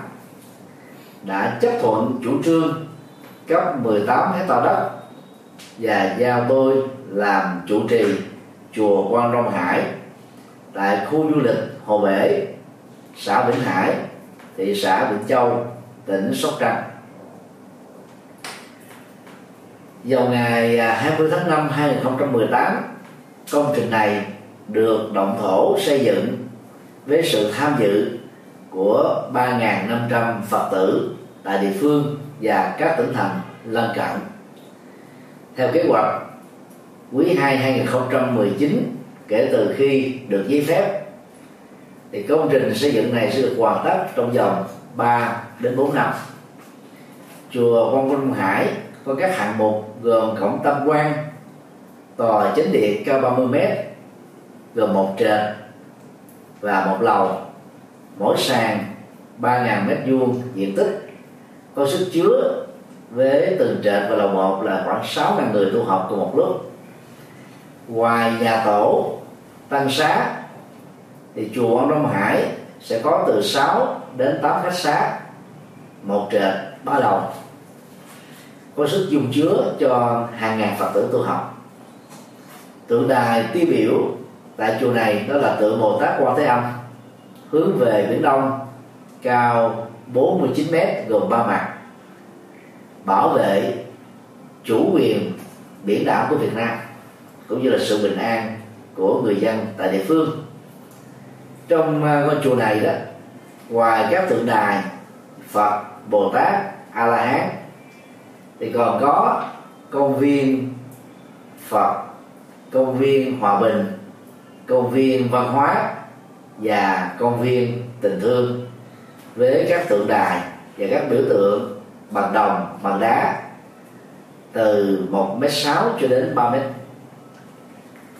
đã chấp thuận chủ trương cấp 18 hecta đất và giao tôi làm chủ trì chùa Quan Long Hải tại khu du lịch Hồ Bể, xã Vĩnh Hải, thị xã Vĩnh Châu, tỉnh Sóc Trăng. Vào ngày à, 20 tháng 5 2018 công trình này được động thổ xây dựng với sự tham dự của 3.500 Phật tử tại địa phương và các tỉnh thành lân cận. Theo kế hoạch, quý 2 2019 kể từ khi được giấy phép thì công trình xây dựng này sẽ được hoàn tất trong vòng 3 đến 4 năm. Chùa Quang Minh Hải có các hạng mục gồm cổng tam quan, tòa chính điện cao 30 m gồm một trệt và một lầu mỗi sàn 3.000 mét vuông diện tích. Có sức chứa với từng trệt và lầu một là khoảng 6.000 người tu học cùng một lúc. Ngoài nhà tổ, tăng xá thì chùa ông Đông Hải sẽ có từ 6 đến 8 khách xá, một trệt, ba lầu. Có sức dùng chứa cho hàng ngàn phật tử tu học. Tượng đài tiêu biểu tại chùa này đó là tượng Bồ Tát Quan Thế Âm hướng về biển đông, cao 49 mét, gồm ba mặt. Bảo vệ chủ quyền biển đảo của Việt Nam, cũng như là sự bình an của người dân tại địa phương. Trong à, ngôi chùa này đó, ngoài các tượng đài Phật, Bồ Tát A La Hán thì còn có công viên Phật, công viên Hòa Bình, công viên văn hóa và công viên tình thương với các tượng đài và các biểu tượng bằng đồng, bằng đá từ 1 m sáu cho đến 3 m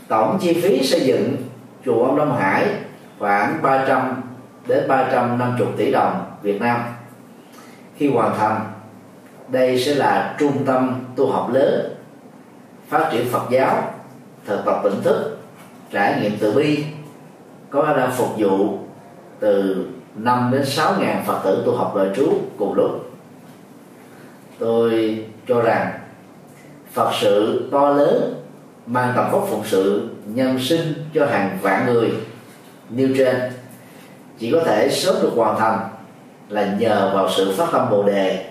tổng chi phí xây dựng chùa ông Đông Hải khoảng 300 đến 350 tỷ đồng Việt Nam. Khi hoàn thành, đây sẽ là trung tâm tu học lớn, phát triển Phật giáo, thực tập tỉnh thức, trải nghiệm từ bi có đã phục vụ từ 5 đến 6 ngàn Phật tử tu học đời trú cùng lúc. Tôi cho rằng Phật sự to lớn mang tầm vóc phụng sự nhân sinh cho hàng vạn người nêu trên. Chỉ có thể sớm được hoàn thành là nhờ vào sự phát tâm bồ đề,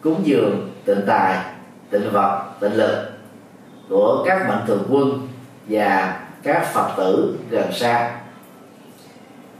cúng dường, tịnh tài, tịnh vật, tịnh lực của các mạnh thường quân và các phật tử gần xa